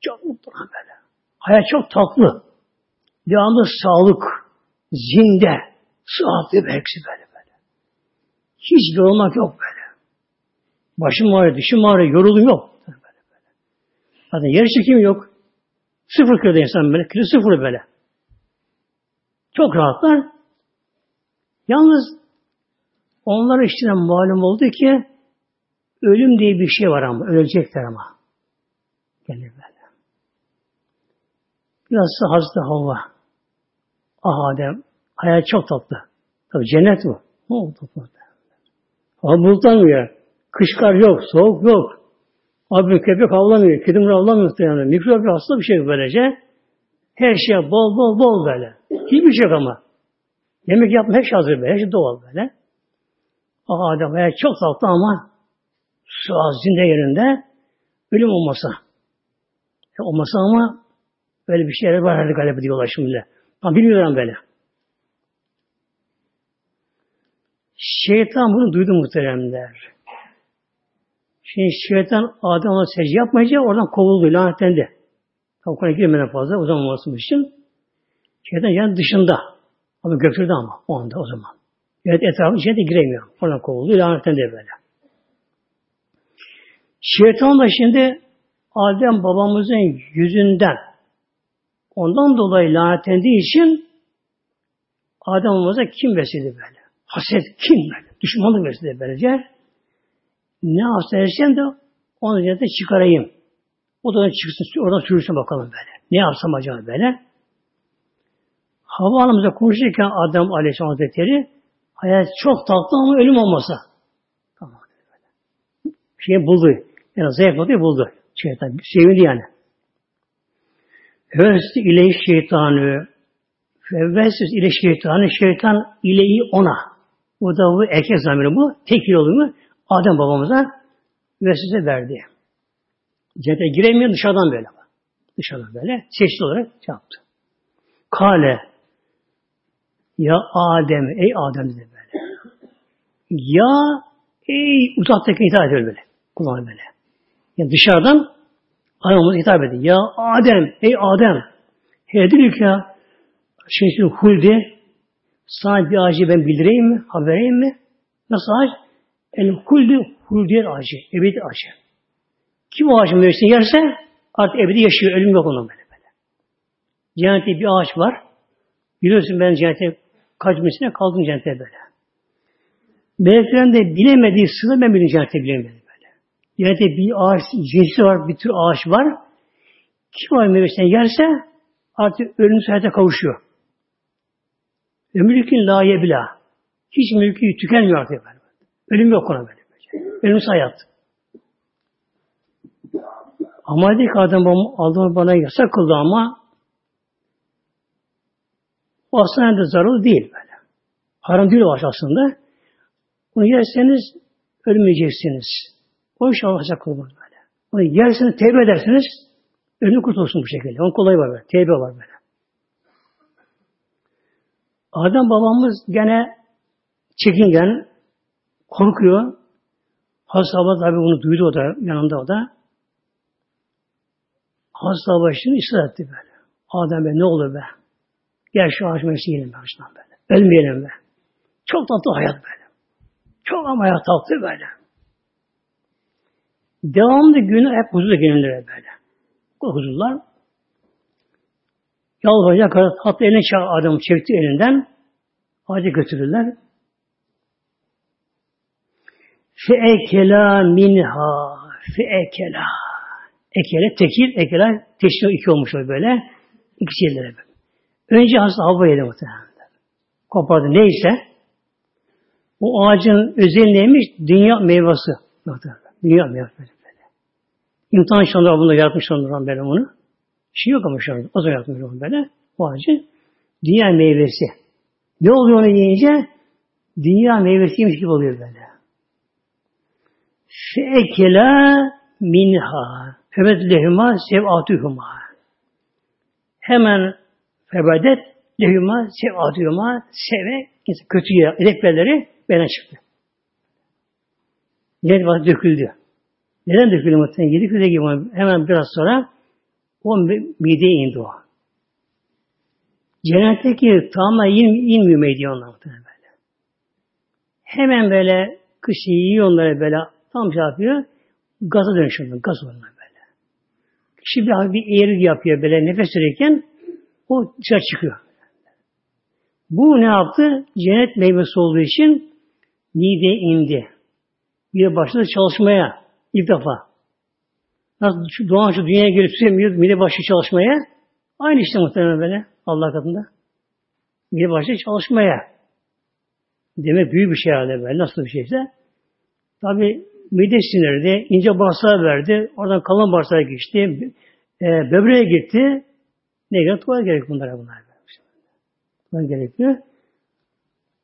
Çok mutlu böyle. Hayat çok tatlı. Devamlı sağlık, zinde, sıhhatli bir hepsi böyle böyle. Hiç yorulmak yok böyle. Başım ağrıyor, dişim ağrıyor, yorulum yok. Böyle böyle. Zaten yer çekimi yok. Sıfır kiloda insan böyle, kilo sıfır böyle. Çok rahatlar. Yalnız onlar işte malum oldu ki ölüm diye bir şey var ama, ölecekler ama. Gelir Biraz Hazreti Havva. Ah Adem, hayat çok tatlı. Tabi cennet bu. Ne oldu tatlı? Hava bulutlanmıyor. Kış kar yok, soğuk yok. Abi köpek avlamıyor, kedim avlamıyor yani. Mikrop hasta bir şey böylece. Her şey bol bol bol böyle. Hiçbir şey yok ama. Yemek yapma her şey hazır böyle. Her şey doğal böyle. Ah Adem hayat çok tatlı ama su az zinde yerinde ölüm olmasa. E, olmasa ama böyle bir şeyler var herhalde galiba diyorlar şimdi. Ama bilmiyorum böyle. Şeytan bunu duydu muhteremler. Şimdi şeytan Adem ona secde yapmayınca oradan kovuldu, lanetlendi. Tabi Kur'an'a girmeden fazla o zaman olmasın için. Şeytan yani dışında. Ama götürdü ama o anda o zaman. Evet etrafın içine de giremiyor. Oradan kovuldu, lanetlendi böyle. Şeytan da şimdi Adem babamızın yüzünden ondan dolayı lanetlendiği için Adem babamıza kim besledi böyle? Haset kim böyle? Düşmanlık besledi böylece. Ne hasta de onu cennete çıkarayım. O da çıksın, oradan sürüsün bakalım böyle. Ne yapsam acaba böyle? Hava Hanım'la konuşurken Adam Aleyhisselam Hazretleri hayat çok tatlı ama ölüm olmasa. Tamam. Şey buldu. Yani zayıfladı buldu. Şeytan. Sevindi yani. Fevvesü ile şeytanı Fevvesü ile şeytanı şeytan ileyi ona. Bu da bu erkek zamiri bu. Tek yolu mu? Adem babamıza vesvese verdi. Cennete giremiyor dışarıdan böyle. Dışarıdan böyle. Seçti olarak şey yaptı. Kale ya Adem, ey Adem dedi böyle. Ya ey uzaktaki hitap ediyor böyle. Kulağına böyle. Yani dışarıdan Adem'e hitap ediyor. Ya Adem, ey Adem. Hedilük ya şey huldi sana bir ağacı ben bildireyim mi? Habereyim mi? Nasıl ağaç? El huldi huldiyer ağacı. Ebedi ağacı. Kim o ağacın meyvesini yerse artık ebedi yaşıyor. Ölüm yok onun böyle böyle. Cennette bir ağaç var. Biliyorsun ben cennete kaç misine kaldım cennete böyle. Meleklerin de bilemediği sırrı ben bilin cennete bilemedim Cennette bir ağaç cinsi var, bir tür ağaç var. Kim o meyvesini yerse artık ölümsüz hayata kavuşuyor. Ömürlükün la yebla. Hiç mülkü tükenmiyor artık böyle. Ölüm yok ona böyle. Ölümsüz hayat. Ama dedik adam aldım bana yasak kıldı ama o aslında zararlı değil böyle. Haram değil o aslında. Bunu yerseniz ölmeyeceksiniz. O iş Allah yasak kılmaz böyle. Onu yerseniz tevbe edersiniz ölüm kurtulsun bu şekilde. Onun kolayı var böyle. Tevbe var böyle. Adem babamız gene çekingen, korkuyor. Hazreti Abba tabi bunu duydu o da, yanında o da. Hazreti Abba şimdi ısrar etti böyle. Adem be ne olur be. Gel şu ağaç meclisi yiyelim be ağaçtan böyle. Ölmeyelim be. Çok tatlı hayat böyle. Çok ama hayat tatlı böyle. Devamlı günü hep huzurda gelirler böyle. Bu huzurlar. Yalvarınca kadar hatta eline çağ adamı çekti elinden. Ağaca götürürler. Feekela minha feekela. Ekele tekil, ekela teşvik iki olmuş böyle. İki şeylere böyle. Önce hasta hava yedi muhtemelen. Kopardı neyse. O ağacın özelliği neymiş? Dünya meyvesi. Dünya meyvesi. İmtihan şanları bunu yaratmış onlardan böyle onu. Şey yok ama şu anda. O zaman yaratmış onu böyle. O ağacı. Dünya meyvesi. Ne oluyor onu yiyince? Dünya meyvesiymiş gibi oluyor böyle. Feekela minha. Febet lehuma sevatuhuma. Hemen febedet lehuma sevatuhuma seve kötü edepleri bana çıktı. Cennet döküldü. Neden döküldü muhtemelen? Yedi küre gibi hemen biraz sonra O mideye indi o. Cennetteki tamamen in, inmiyor mideye onlar böyle. Hemen böyle kışı yiyor onları böyle tam şey yapıyor. Gaza dönüşüyor. Gaz onlar böyle. Kişi bir, bir eğri yapıyor böyle nefes verirken o dışarı çıkıyor. Bu ne yaptı? Cennet meyvesi olduğu için mide indi. Bir başladı çalışmaya ilk defa. Nasıl doğan şu dünyaya gelip süremiyor, mide başlıyor çalışmaya. Aynı işte muhtemelen böyle Allah katında. Mide başlıyor çalışmaya. Demek büyük bir şey herhalde böyle. Nasıl bir şeyse. Tabi mide sinirdi, ince bağırsağı verdi. Oradan kalın bağırsağa geçti. E, böbreğe gitti. Ne gerek? Tuvalet gerek bunlara bunlar. Tuvalet gerekiyor.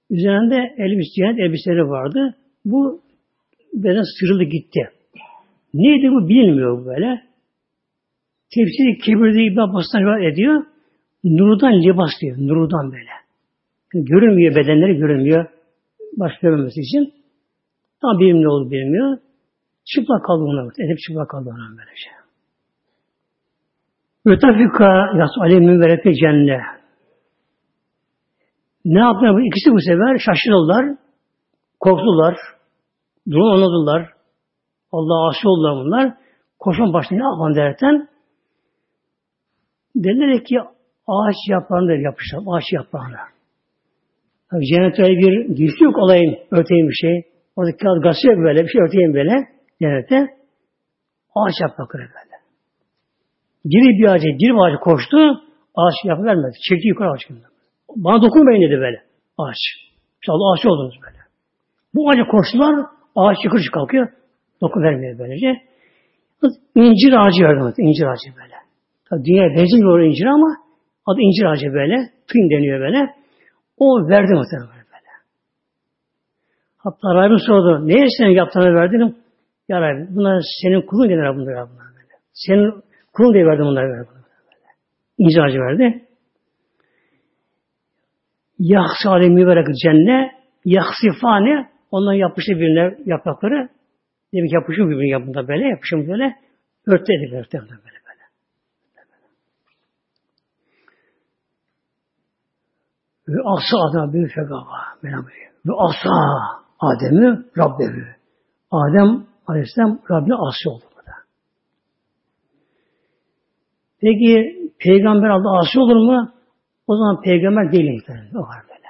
Üzerinde elbise, cennet elbiseleri vardı. Bu beden sırıldı gitti. Neydi bu bilmiyor böyle. Tefsiri kibirde İbn Abbas'tan rivayet ediyor. Nurdan libas diyor. Nurdan böyle. Görünmüyor bedenleri görünmüyor. Baş görmemesi için. Tam bilim ne oldu bilmiyor. Çıplak kaldı ona. Edip çıplak kaldı ona böylece. Mütafika yas alemin verete cennet. Ne yaptılar? İkisi bu sefer şaşırdılar. Korktular. Durum anladılar. Allah aşı oldular bunlar. Koşun başına ne yapalım dediler ki ağaç yaprağını yapmışlar. Ağaç yaprağını. Tabii cennette öyle bir giysi yok olayın öteyim bir şey. Orada kağıt gazı yok böyle bir şey öteyim böyle cennette. Ağaç yaprakları böyle. Biri bir ağaca, bir ağaca koştu. Ağaç yapı vermedi. Çekti yukarı ağaç gibi. Bana dokunmayın dedi böyle. Ağaç. İşte Allah ağaç oldunuz böyle. Bu ağaca koştular. Ağaç yukarı kalkıyor. Dokun vermiyor böylece. İncir ağacı verdi. İncir ağacı böyle. Tabii dünya benziyor incir ama adı incir ağacı böyle. Tüm deniyor böyle. O verdi muhtemelen böyle. Hatta Rabbim sordu. Neye sen yaptığını verdin? Ya Rabbi bunlar senin kulun denir bunlar. bunlar böyle. Senin kulun diye verdim bunları böyle. İncir ağacı verdi. Yahsi alem mübarek cennet yahsifane ondan yapıştı birbirine yaprakları demek yapışıyor birbirine yapında böyle yapışıyor böyle örtü edip örtü böyle böyle. Ve asa Adem bir fegava. Ve asa Adem'i Rabbevi. Adem Aleyhisselam Rabbine asi oldu burada. Peki peygamber Allah asi olur mu? O zaman peygamber değil muhtemelen. O var böyle.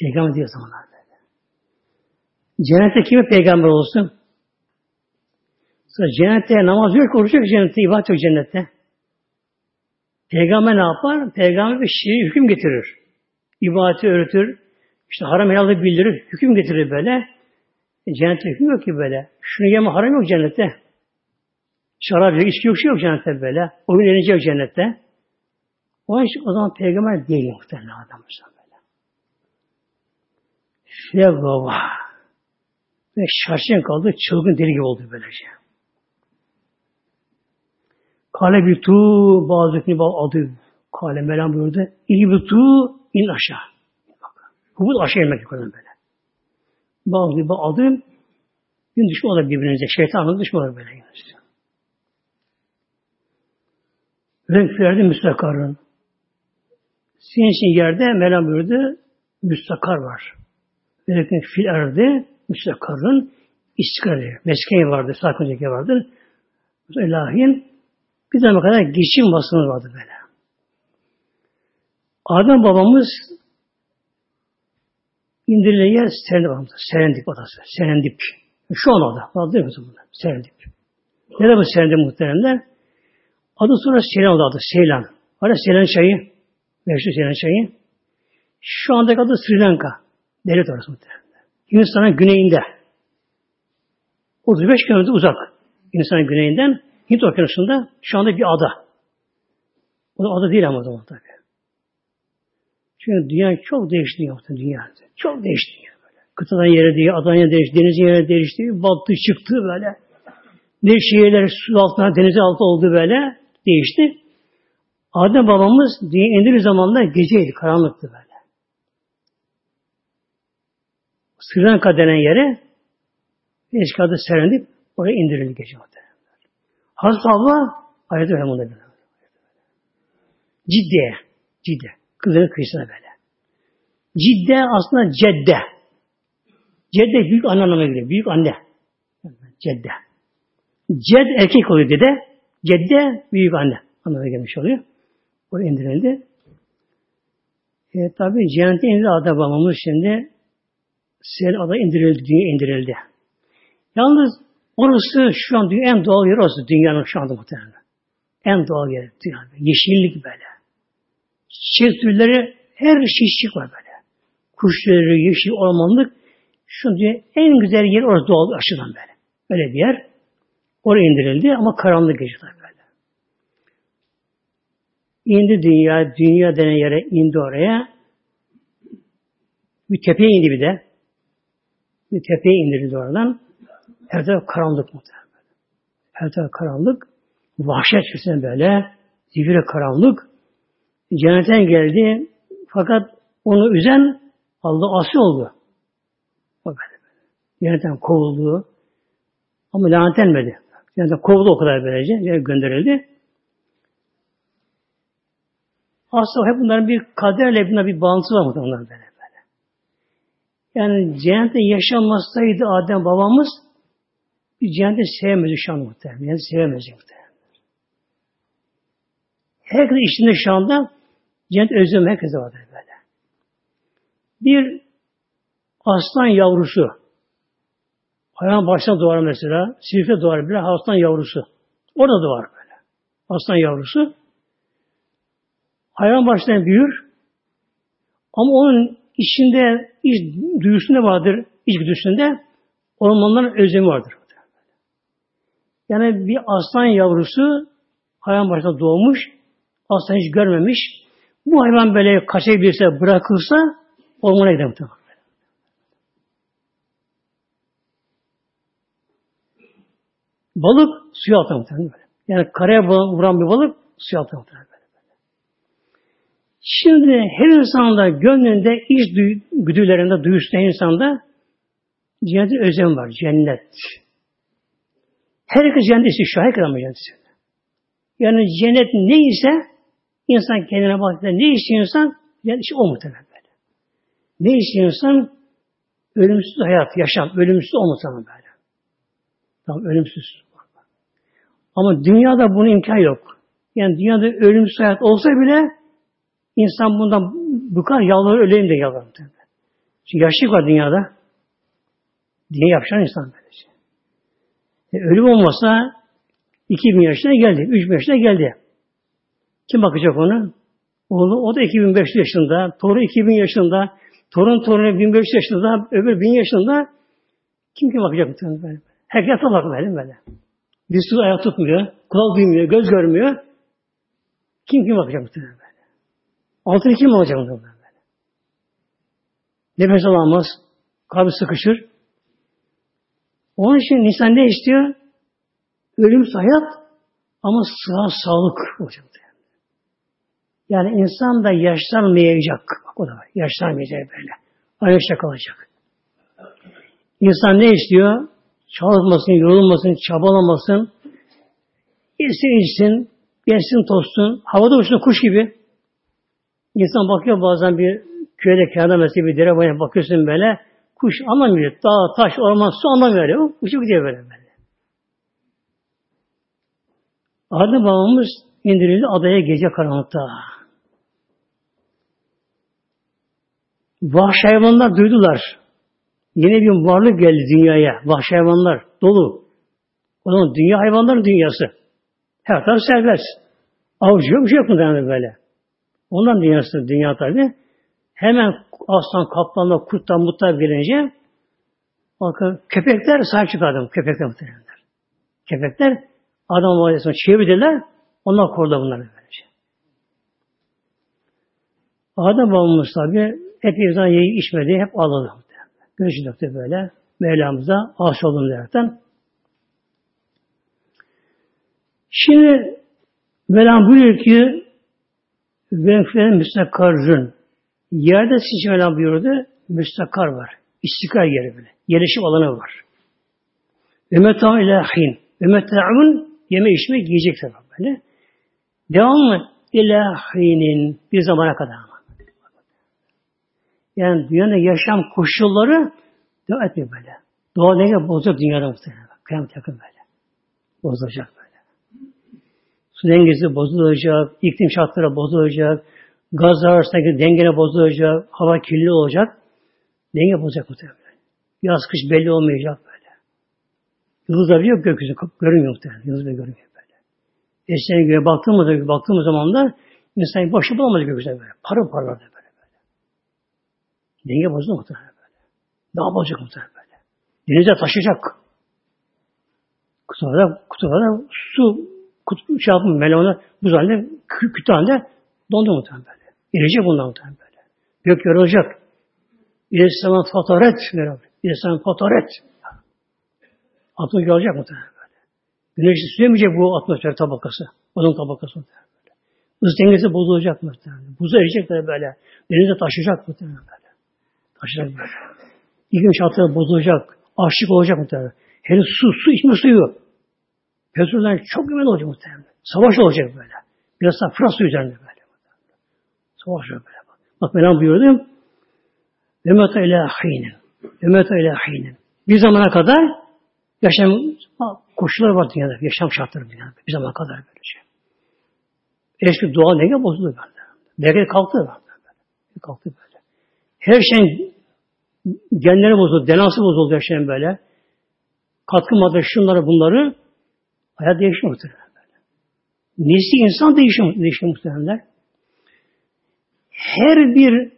Peygamber değil o zamanlar böyle. Cennette kime peygamber olsun? Sonra cennette namaz yok, oruç yok cennette, ibadet yok cennette. Peygamber ne yapar? Peygamber bir şiir hüküm getirir. İbadeti öğretir. İşte haram helalı bildirir. Hüküm getirir böyle. E, cennette hüküm yok ki böyle. Şunu yeme haram yok cennette. Şarap yok, içki yok, şey yok cennette böyle. Oyun eğlence yok cennette. O iş o zaman peygamber değil muhtemelen adam böyle. Fevgava. Ve şaşkın kaldı, çılgın deli gibi oldu böylece. Kale bir tu bazı bal adı. Kale melam buyurdu. İyi bir tu in aşağı. Hubul aşağı inmek yukarıdan böyle. Bazı bir adı gün düşme olur birbirinize. Şeytanın düşme olur böyle. Renklerdi müstakarın. Sinsin yerde Mevlam buyurdu, müstakar var. Velakin fil erdi, müstakarın istikari. Mesken vardı, sakıncaki vardır. İlahin bir zaman kadar geçim vasfımız vardı böyle. Adem babamız indirilen yer Serendip babamız. Serendip odası. Serendip. Şu an orada. Değil mi bunlar? Serendip. Nerede bu Serendip muhteremler? Adı sonra Seylan adı. Seylan. Hala Seylan çayı. Meşhur Seylan çayı. Şu andaki adı Sri Lanka. Devlet orası muhtemelen. Hindistan'ın güneyinde. 35 kilometre uzak. Hindistan'ın güneyinden Hint okyanusunda şu anda bir ada. O da ada değil ama o zaman tabii. Çünkü dünya çok değişti yaptı dünya. Çok değişti böyle. Kıtadan yere değil, adan yere değişti, deniz yere değişti, battı çıktı böyle. Ne şehirler su altına, deniz altı oldu böyle. Değişti. Adem babamız dünya indiği zamanlar geceydi, karanlıktı böyle. Sri Lanka denen yere eski adı Serendip oraya indirildi gece muhtemelen. Hazreti Havva ayet öyle bunda Cidde. Cidde. Kızının kıyısına böyle. Cidde aslında cedde. Cedde büyük anne anlamına geliyor. Büyük anne. Cedde. Ced erkek oluyor dede. Cedde büyük anne anlamına gelmiş oluyor. O indirildi. E, tabi cennete indirildi ada babamız şimdi Sel ada indirildi, dünya indirildi. Yalnız orası şu an en doğal yer orası dünyanın şu anda muhtemelen. En doğal yer dünyada. Yeşillik böyle. Çiçek türleri her çeşit var böyle. Kuşları, yeşil, ormanlık. Şu dünya en güzel yer orası doğal açıdan böyle. Öyle bir yer. Oraya indirildi ama karanlık geceler böyle. İndi dünya, dünya denen yere indi oraya. Bir tepeye indi bir de. Bir tepeye indirildi oradan. Her taraf karanlık muhtemelen. Her taraf karanlık. Vahşet içerisinde böyle. Zifire karanlık. Cennetten geldi. Fakat onu üzen Allah asi oldu. Bak Cennetten kovuldu. Ama lanetlenmedi. Cennetten kovuldu o kadar böylece. Gönderildi. Aslında hep bunların bir kaderle bunlar bir bağıntısı var muhtemelen böyle böyle. Yani cennette yaşanmasaydı Adem babamız bir cennette sevmedi şu an muhtemelen. Yani sevemez muhtemelen. Herkes içinde şu anda cennet özlem herkese vardır böyle. Bir aslan yavrusu hayvan başına doğar mesela, sirfe doğar bir aslan yavrusu. Orada doğar böyle. Aslan yavrusu hayvan baştan büyür ama onun içinde iç duyusunda vardır, iç güdüsünde ormanların özlemi vardır. Yani bir aslan yavrusu hayvan başında doğmuş, aslan hiç görmemiş. Bu hayvan böyle kaçabilirse, bırakılsa ormana gider muhtemelen. Balık suya atar muhtemelen. Yani karaya vuran bir balık suya atar muhtemelen. Şimdi her insanda gönlünde iç güdülerinde duyuşta insanda cennet özlem var. Cennet. Herkes cennet istiyor. Şu herkes ama cennet. Yani cennet neyse insan kendine baktığında ne istiyor insan? Cennet işte o muhtemelen böyle. Ne istiyor insan? Ölümsüz hayat, yaşam. Ölümsüz o muhtemelen böyle. Tamam ölümsüz. Ama dünyada bunun imkan yok. Yani dünyada ölümsüz hayat olsa bile insan bundan bu kadar yalvarır öleyim de yalvarır. Çünkü yaşlık var dünyada. Diye yapacağın insan böylece. E, ölüm olmasa 2000 yaşına geldi, 3000 yaşına geldi. Kim bakacak ona? Oğlu o da 2500 yaşında, torun 2000 yaşında, torun torunu 1500 yaşında, öbür 1000 yaşında. Kim kim bakacak bu böyle? Herkes bakıyor böyle böyle. Bir sürü ayak tutmuyor, kulak duymuyor, göz görmüyor. Kim kim bakacak bu böyle? Altını kim alacak bunu böyle? Nefes alamaz, kalbi sıkışır. Onun için insan ne istiyor? Ölümsüz hayat ama sıhhat sağlık olacak. Yani insan da yaşlanmayacak. Bak o da var. Yaşlanmayacak böyle. Aynı kalacak. İnsan ne istiyor? Çalışmasın, yorulmasın, çabalamasın. Yesin içsin, yesin tostun. Havada uçsun kuş gibi. İnsan bakıyor bazen bir köyde kenarda mesela bir dere bakıyorsun böyle. Kuş anlamıyor. Dağ, taş, orman, su anlamıyor. Uçup gidiyor böyle böyle. Adem babamız indirildi adaya gece karanlıkta. Vahşi hayvanlar duydular. Yeni bir varlık geldi dünyaya. Vahşi hayvanlar dolu. O zaman dünya hayvanların dünyası. Her taraf serbest. Avcı yok, bir şey yok mu böyle. Ondan dünyası dünya tabi. Hemen aslan, kaplanla, kurttan, mutlar gelince bakın köpekler sahip çıkardı. Köpekler muhtemelenler. Köpekler Adam Aleyhisselam çevirdiler. Onlar korudu bunları böylece. Adem babamız tabi zaman yiyip içmedi. Hep ağladı. Güneşi döktü böyle. Mevlamıza aşık oldum derekten. Şimdi Mevlam buyuruyor ki Venflerin müstakarrın. Yerde sizce Mevlam buyurdu. Müstakar var. İstikrar yeri böyle. Yerleşim alanı var. Ve meta ilahin. Ve meta'un yeme içme giyecek tabi böyle. Devamlı ilahinin bir zamana kadar. Yani dünyada yaşam koşulları devam etmiyor böyle. Doğa denge bozulacak dünyada muhtemelen. Kıyamet yakın böyle. Bozulacak böyle. Su dengesi bozulacak, iklim şartları bozulacak, gazlar arasındaki dengene bozulacak, hava kirli olacak. Denge bozacak muhtemelen. Yaz kış belli olmayacak böyle. Yıldızlar yok gökyüzü, görünmüyor muhtemelen. Yıldız bile görünmüyor böyle. Eskiden göğe baktığımız, baktığımız zaman da insan başı bulamadı gökyüzüne böyle. Parıl parlardı böyle böyle. Denge bozuldu muhtemelen böyle. Daha bozacak muhtemelen böyle. Denize taşıyacak. Kutularda, kutularda su kutu, şey yapın melona buz halinde, kü, kütü halinde dondu muhtemelen İnecek bundan böyle. Gök yorulacak. İlerisi zaman fotoret. İlerisi zaman fotoret. Atmosfer yorulacak muhtemelen böyle. Güneş süremeyecek bu atmosfer tabakası. Onun tabakası böyle. Hız dengesi bozulacak muhtemelen. Buzu erecek böyle. Denize taşıyacak muhtemelen böyle. Taşıyacak böyle. İklim şartları bozulacak. Açlık olacak muhtemelen. Henüz su, su içme suyu. Petrolden çok güven olacak muhtemelen. Savaş olacak böyle. Biraz daha Fransa üzerinde böyle. Savaş böyle. Bak ben buyurdum. Ve meta ilahinin. Ve meta ilahinin. Bir zamana kadar yaşam koşulları var dünyada. Yaşam şartları dünyada. Bir zamana kadar böyle şey. Eski doğal denge bozuldu böyle. Denge kalktı böyle. Kalktı böyle. Her şey genleri bozuldu, denası bozuldu her şeyin böyle. Katkı madde şunları bunları hayat değişiyor muhtemelen. Nesli insan değişiyor, değişiyor muhtemelen. Her bir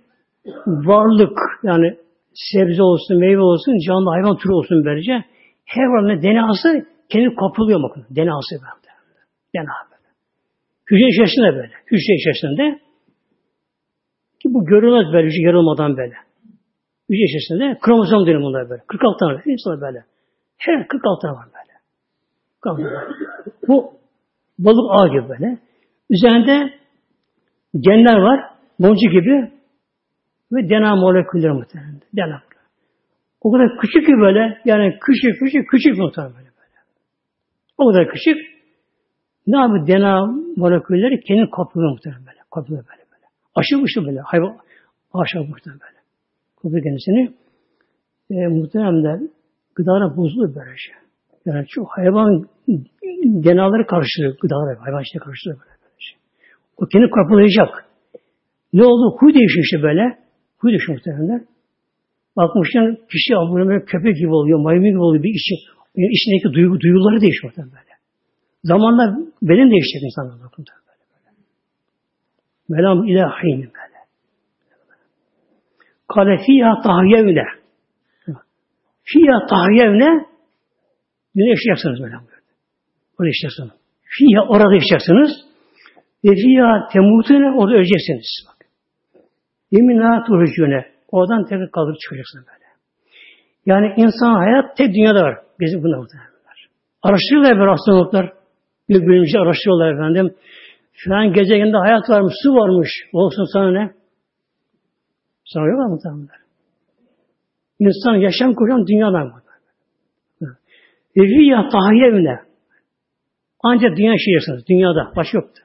varlık yani sebze olsun, meyve olsun, canlı hayvan türü olsun böylece her varlığın denası kendi kopuluyor bakın. Denası böyle. DNA böyle. Hücre içerisinde böyle. Hücre içerisinde ki bu görülmez böyle, hücre yarılmadan böyle. Hücre içerisinde kromozom deniyor bunlar böyle. 46 tane insan böyle. Her 46 tane var böyle. 46 tane. Bu balık ağ gibi böyle. Üzerinde genler var. Boncuk gibi ve DNA molekülleri muhtemelen. DNA. O kadar küçük ki böyle, yani küçük küçük küçük muhtemelen böyle. böyle. O kadar küçük. Ne yapıyor DNA molekülleri kendi kapılıyor muhtemelen böyle. Kapılıyor böyle böyle. Aşırı uçtu böyle. Hayvan muhtemelen böyle. Kapılıyor kendisini. E, muhtemelen gıdalara bozuluyor böyle şey. Yani çok hayvan DNA'ları karşılıyor gıdalara. Hayvan işte karşılıyor böyle, böyle şey. O kendi kapılayacak. Ne oldu? Huy değişiyor böyle. Huy değişiyor muhtemelen. Bakmışlar kişi böyle köpek gibi oluyor, maymun gibi oluyor. Bir içi, yani içindeki duygu, duyguları değişiyor muhtemelen böyle. Zamanla beden değişecek insanlar bakın böyle. böyle. Velam ilahin böyle. Kale fiyâ tahyevne. Fiyâ tahyevne Dünya yaşayacaksınız böyle. Orada yaşayacaksınız. Fiyâ orada yaşayacaksınız. Ve fiyâ temutune orada öleceksiniz. Bak. Yeminâ turhücüne. Oradan tekrar kaldırıp çıkacaksınız böyle. Yani insan hayat tek dünyada var. Bizim bunda muhtemelenler. Araştırıyorlar böyle hastalıklar. Bir bölümcü araştırıyorlar efendim. Şu an gezegende hayat varmış, su varmış. Olsun sana ne? Sana yok mu muhtemelenler? İnsan yaşam kuran dünyadan mı? Rüya tahiyyevne. Ancak dünya yaşayacaksınız. Dünyada. Başka yoktur.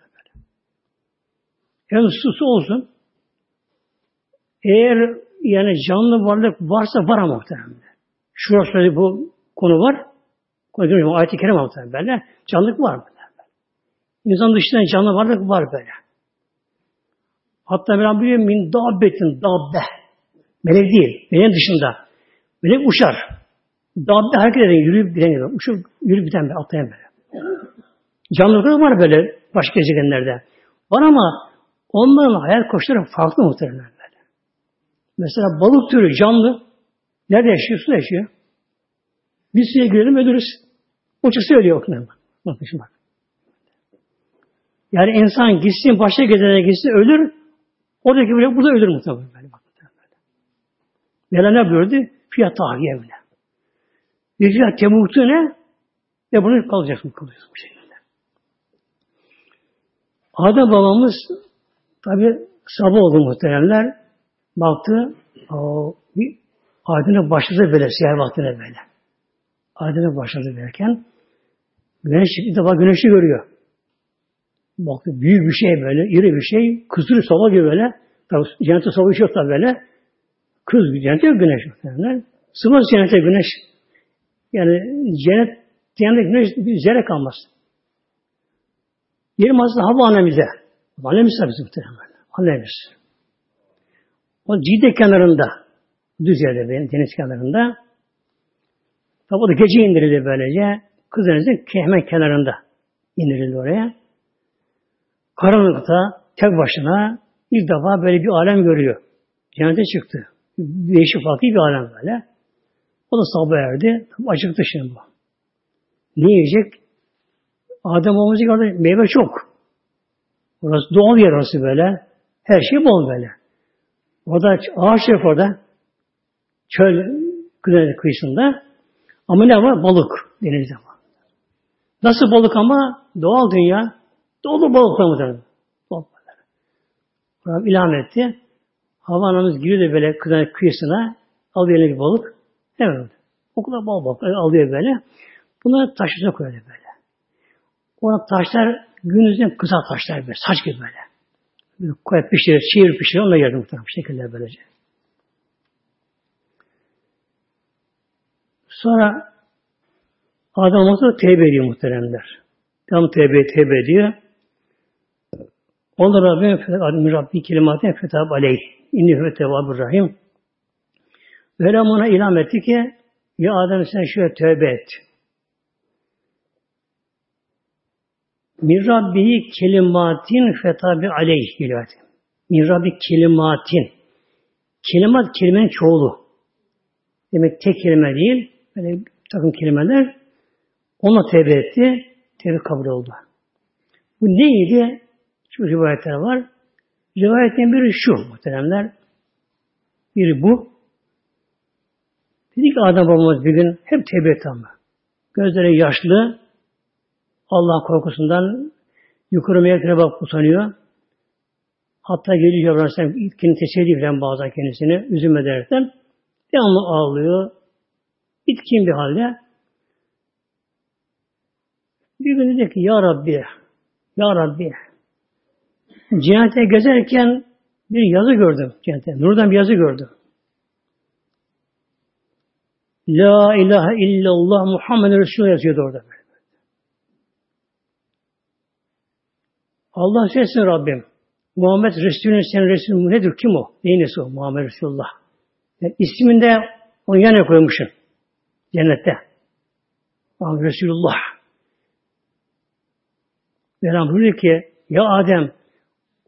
Yani su olsun. Eğer yani canlı varlık varsa var ama muhtemelen. Şurası bu konu var. Konu ayet-i kerim muhtemelen böyle. Canlılık var böyle. İnsan dışında canlı varlık var böyle. Hatta ben biliyorum min dabbetin dabbe. Melek değil. Benim dışında. Melek uçar. Dabbe hareket eden, yürüyüp giden gibi. Uçup yürüyüp giden böyle, atlayan böyle. Canlılıklar var böyle başka gezegenlerde. Var ama onların hayat koşulları farklı muhtemelen. Mesela balık türü canlı. Nerede yaşıyor? Suda yaşıyor. Biz suya girelim ölürüz. O çıksa ölüyor okunan. Bakın. Yani insan gitsin başka gezegene gitsin ölür. Oradaki bile burada ölür muhtemelen. Böyle, bak, böyle. ne buyurdu? Fiyat tahiye evine. Bir fiyat ne? Ve bunu kalacaksın, kalacaksın bu şekilde. Adem babamız tabi sabah oldu muhteremler. Baktı o, bir aydınlık başladı böyle siyah vaktine böyle. Aydınlık başladı derken güneş ilk defa güneşi görüyor. Baktı büyük bir şey böyle, iri bir şey. Kızılı soba gibi böyle. Tabi cennete soba yok tabi böyle. Kız cennete güneş. Yani. Sığmaz cennete güneş. Yani cennet, cennete güneş bir zerre kalmaz. Yerim aslında hava annemize. Annemiz tabi muhtemelen. Annemiz. O Cide kenarında, düz yerde benim, deniz kenarında. Tabi o da gece indirildi böylece. Kızınızın hemen kenarında indirildi oraya. Karanlıkta, tek başına ilk defa böyle bir alem görüyor. Cennete çıktı. Değişik farklı bir alem böyle. O da sabah erdi. Acıktı şimdi bu. Ne yiyecek? Adem olması gördü. Meyve çok. Orası doğal yer orası böyle. Her şey bol böyle. Orada ağaç yok orada. Çöl kıyı kıyısında. Ama ne var? Balık denizde var. Nasıl balık ama? Doğal dünya. Dolu balıklar mı. Rabbim ilham etti. Hava anamız giriyor da böyle kıyı kıyısına. Alıyor eline bir balık. Evet. O kadar bal balık alıyor böyle. Bunları taşına koyuyor böyle. Orada taşlar günümüzden kısa taşlar böyle. Saç gibi böyle. Koyup pişirir, çiğir pişirir. Onunla yerdim muhtemelen bu şekilde böylece. Sonra Adam olsa tevbe ediyor muhteremler. Tam tevbe tevbe ediyor. Onda Rabbim adım Rabbi kelimatine fetab aleyh. İnni hüve tevabur rahim. Böyle ona ilam etti ki ya Adem sen şöyle tövbe et. Min Rabbihi kelimatin fetabi aleyh geliyor. Min Rabbi kelimatin. Kelimat kelimenin çoğulu. Demek tek kelime değil. Böyle bir takım kelimeler. Ona tevbe etti. Tevbe kabul oldu. Bu neydi? Şu rivayetler var. Rivayetten biri şu muhteremler. Biri bu. Dedi ki Adem babamız bir gün hep tevbe etti ama. Gözleri yaşlı, Allah korkusundan yukarı meyvetlere bak utanıyor. Hatta geliyor Aleyhisselam kendini teselli falan bazen kendisini üzülme derken devamlı ağlıyor. Bitkin bir halde. Bir gün dedi ki Ya Rabbi, Ya Rabbi cennete gezerken bir yazı gördüm cennete. Nurdan bir yazı gördüm. La ilahe illallah Muhammed Resulullah yazıyordu orada. Allah söylesin Rabbim. Muhammed Resulü'nün sen Resulü nedir? Kim o? Neyin nesi o? Muhammed Resulullah. Yani isminde onu yana koymuşum. Cennette. Muhammed Resulullah. Mevlam buyuruyor ki ya Adem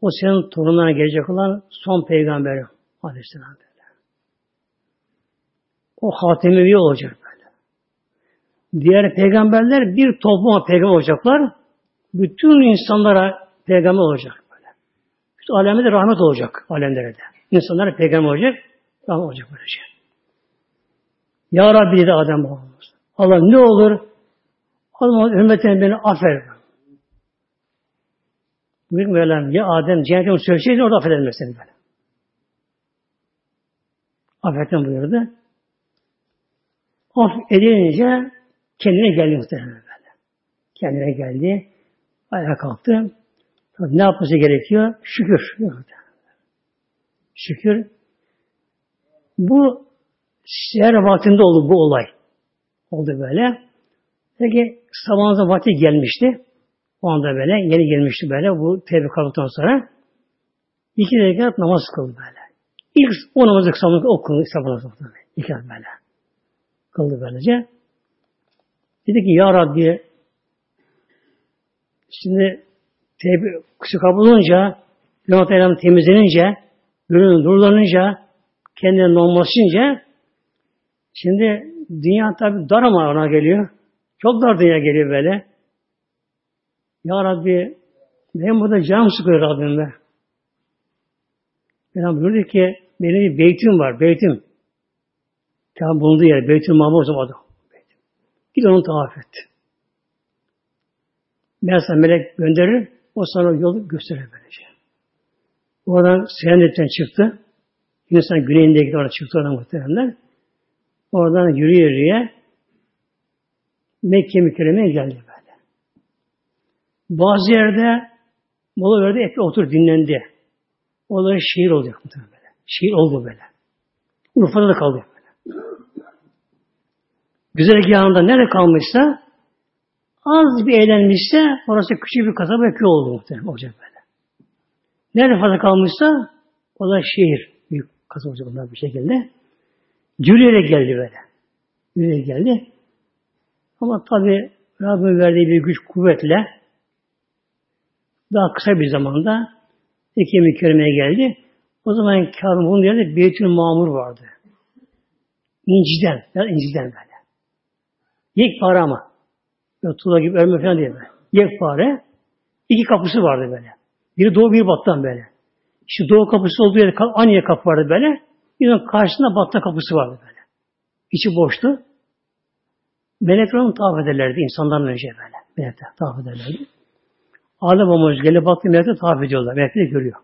o senin torunlarına gelecek olan son peygamber Aleyhisselam böyle. O hatemevi olacak böyle. Diğer peygamberler bir topluma peygamber olacaklar. Bütün insanlara peygamber olacak böyle. Bütün alemde de rahmet olacak alemlere de. İnsanlara peygamber olacak, rahmet olacak böylece. Ya Rabbi dedi Adem babamız. Allah ne olur Allah ümmetine beni affet. Büyük Mevlam ya Adem cennete onu söyleseydin orada affederim seni böyle. Affettim buyurdu. Af edilince kendine geldi muhtemelen böyle. Kendine geldi. Ayağa kalktı. Ne yapması gerekiyor? Şükür. Şükür. Bu her vaktinde oldu bu olay. Oldu böyle. Peki sabahınıza vakti gelmişti. O anda böyle yeni gelmişti böyle bu kaldıktan sonra iki rekat namaz kıldı böyle. İlk o namazı kısamını o kıldı sabah namazı. İki rekat böyle. Kıldı böylece. Dedi ki Ya Rabbi şimdi tevbe kabul olunca Günah Peygamber temizlenince gönül nurlanınca kendine normalleşince şimdi dünya tabi dar ama ona geliyor. Çok dar dünya geliyor böyle. Ya Rabbi benim burada canım sıkıyor Rabbim be. Peygamber buyurdu ki benim bir beytim var, beytim. Tam bulunduğu yer, beytim mamur o adam. Git onu tavaf et. Ben sana melek gönderir, o sana yolu gösterir. Oradan Seyenet'ten çıktı. Hindistan güneyindeki orada çıktı oradan muhteremler. Oradan yürüye yürüye Mekke mükerremeye geldi. Bazı yerde Mola verdi, epey otur dinlendi. Onların şiir muhtemelen böyle. Şiir oldu böyle. Urfa'da da kaldı böyle. Güzergahında nerede kalmışsa az bir eğlenmişse orası küçük bir kasaba köy oldu muhtemelen olacak böyle. Nerede fazla kalmışsa o da şehir. Büyük kasaba olacak bir şekilde. Cürüyerek geldi böyle. Cürüyerek geldi. Ama tabi Rabbim verdiği bir güç kuvvetle daha kısa bir zamanda Ekim-i Kerime'ye geldi. O zaman Kabe'nin bunun yerinde Beytül Mamur vardı. İnciden, yani inciden böyle. Yekpare ama. Böyle tuğla gibi örme falan değil böyle. Yekpare. İki kapısı vardı böyle. Biri doğu, biri battan böyle. İşte doğu kapısı olduğu yerde aynı kapı vardı böyle. Bir karşısında battan kapısı vardı böyle. İçi boştu. Melekler onu tavaf ederlerdi insandan önce böyle. Melekler tavaf ederlerdi. Adem babamız gelip baktı melekler tavaf ediyorlar. Melekler görüyor.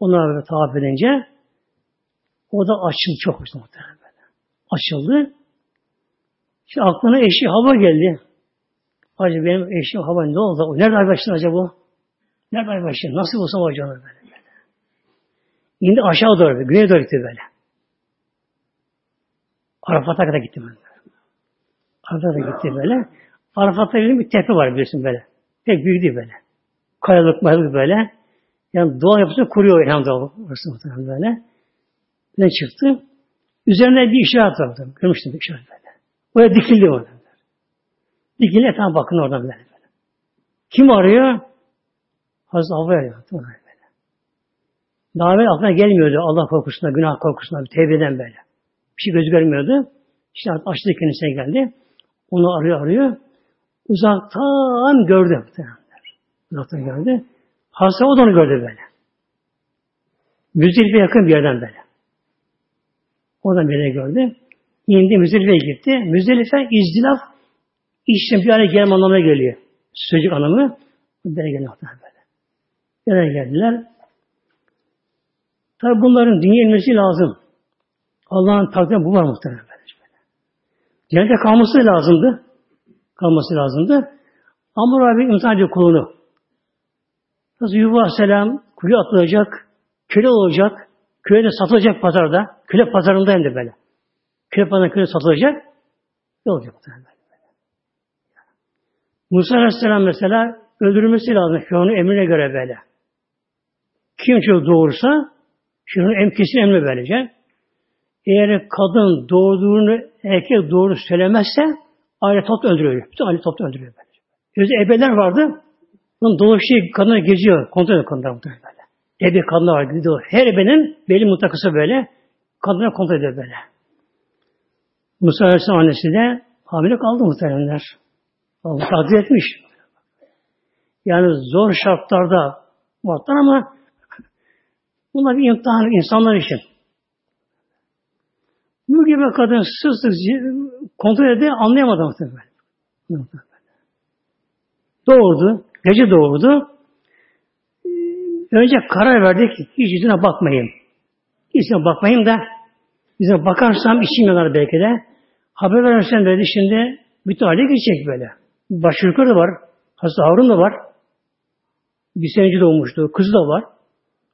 Onlar böyle tavaf edince o da açıldı çok muhtemelen böyle. Açıldı. İşte aklına eşi hava geldi. Acaba benim eşim hava ne oldu? Nerede başladı acaba? Nerede başladı? Nasıl bulsam acaba böyle? böyle. İndi aşağı doğru, güneye doğru gitti böyle. Arafat'a kadar gitti böyle. Arafat'a gitti böyle. Arafat'ta bir tepe var biliyorsun böyle. Pek büyük değil böyle. Kayalık mayalık böyle. Yani doğa yapısını kuruyor elhamdülillah. Orası muhtemelen böyle. Ne çıktı? Üzerine bir işaret vardı. Görmüştüm bir işaret böyle. Oraya dikildi orada. Dikildi etrafa bakın oradan böyle. Kim arıyor? Hazreti Havva arıyor. Daha evvel aklına gelmiyordu Allah korkusuna, günah korkusuna, tevbeden böyle. Bir şey gözü görmüyordu. İşte açtı kendisine geldi. Onu arıyor arıyor. Uzaktan gördü. Uzaktan gördü. Hasta o da onu gördü böyle. Müzdelife yakın bir yerden böyle. Oradan bir yere gördü. İndi Müzdelife'ye gitti. Müzdelife izdilaf işten bir araya gelme anlamına geliyor. Sözcük anlamı. Böyle geliyor böyle. Nereye geldiler? Tabi bunların dünya inmesi lazım. Allah'ın takdiri bu var muhtemelen. Böyle. Cennete kalması lazımdı. Kalması lazımdı. Ama Rabbi imtihan ediyor kulunu. Nasıl Yuva Aleyhisselam kuyu atılacak, köle olacak, kölede satılacak pazarda, köle pazarında hem de böyle. Köle pazarında köle satılacak, ne olacak böyle. Musa Aleyhisselam mesela öldürülmesi lazım Firavun'un emrine göre böyle. Kim çocuk doğursa Firavun'un em, kesin emri böylece. Eğer kadın doğurduğunu erkek doğru söylemezse aile toplu öldürüyor. Bütün aile toplu öldürüyor böylece. Özde ebeler vardı. Bunun dolaşıyor, kadınlar geziyor. Kontrol ediyor kadınlar böyle. Ebe kadınlar var, gidiyor. Her ebenin belli mutlakası böyle. Kadınlar kontrol ediyor böyle. Musa Aleyhisselam annesi de hamile kaldı muhtemelenler. Allah takdir etmiş. Yani zor şartlarda varlar ama bunlar bir imtihan insanlar için. Gibi kadın sık kontrol edip anlayamadı muhtemelen. Doğurdu. Gece doğurdu. Önce karar verdik. Hiç yüzüne bakmayayım. Yüzüne bakmayayım da yüzüne bakarsam içim yanar belki de. Haber verirsen dedi şimdi bütün aile geçecek böyle. Başı da var. Hasta Harun da var. Bir sene doğmuştu. Kızı da var.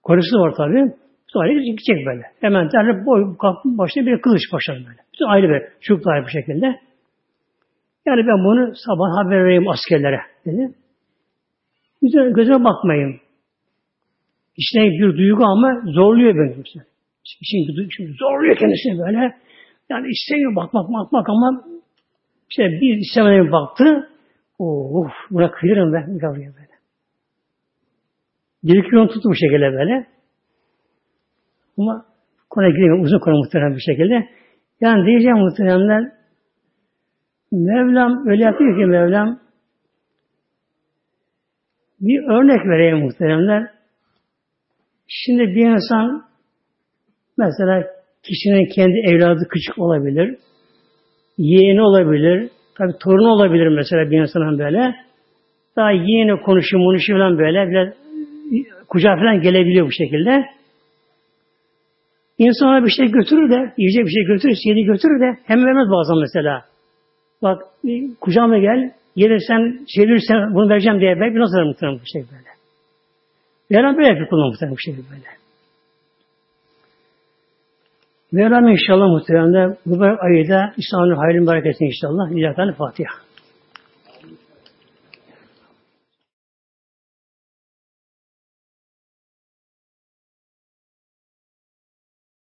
Karısı da var tabii. Bütün aile gidecek böyle. Hemen derle boy, başta bir kılıç başlar böyle. Bütün aile böyle. Çocuklar bu şekilde. Yani ben bunu sabah haber vereyim askerlere dedi. Yüzüne, gözüne bakmayın. İçine bir duygu ama zorluyor beni. Şimdi, şimdi zorluyor kendisini böyle. Yani istemiyor bakmak bakmak ama işte bir istemeden baktı. Of buna kıyırım ben. Yavruya böyle. Bir iki yol tuttu bu şekilde böyle. Ama konuya giremiyorum. Uzun konu muhtemelen bir şekilde. Yani diyeceğim muhtemelen Mevlam öyle yapıyor ki Mevlam bir örnek vereyim muhteremler. Şimdi bir insan mesela kişinin kendi evladı küçük olabilir, yeğeni olabilir, tabi torunu olabilir mesela bir insanın böyle. Daha yeğeni konuşuyor, konuşuyor falan böyle, biraz kucağa falan gelebiliyor bu şekilde. İnsan bir şey götürür de, yiyecek bir şey götürür, yedi götürür de hem vermez bazen mesela. Bak kucağıma gel, gelirsen, çevirirsen bunu vereceğim diye belki nasıl muhtemelen bu şey böyle. Mevlam böyle yapıyor kullan muhtemelen bu şekilde böyle. Mevlam inşallah muhtemelen bu ayı İslam'ın hayrın bereketini inşallah. İlahi Fatiha.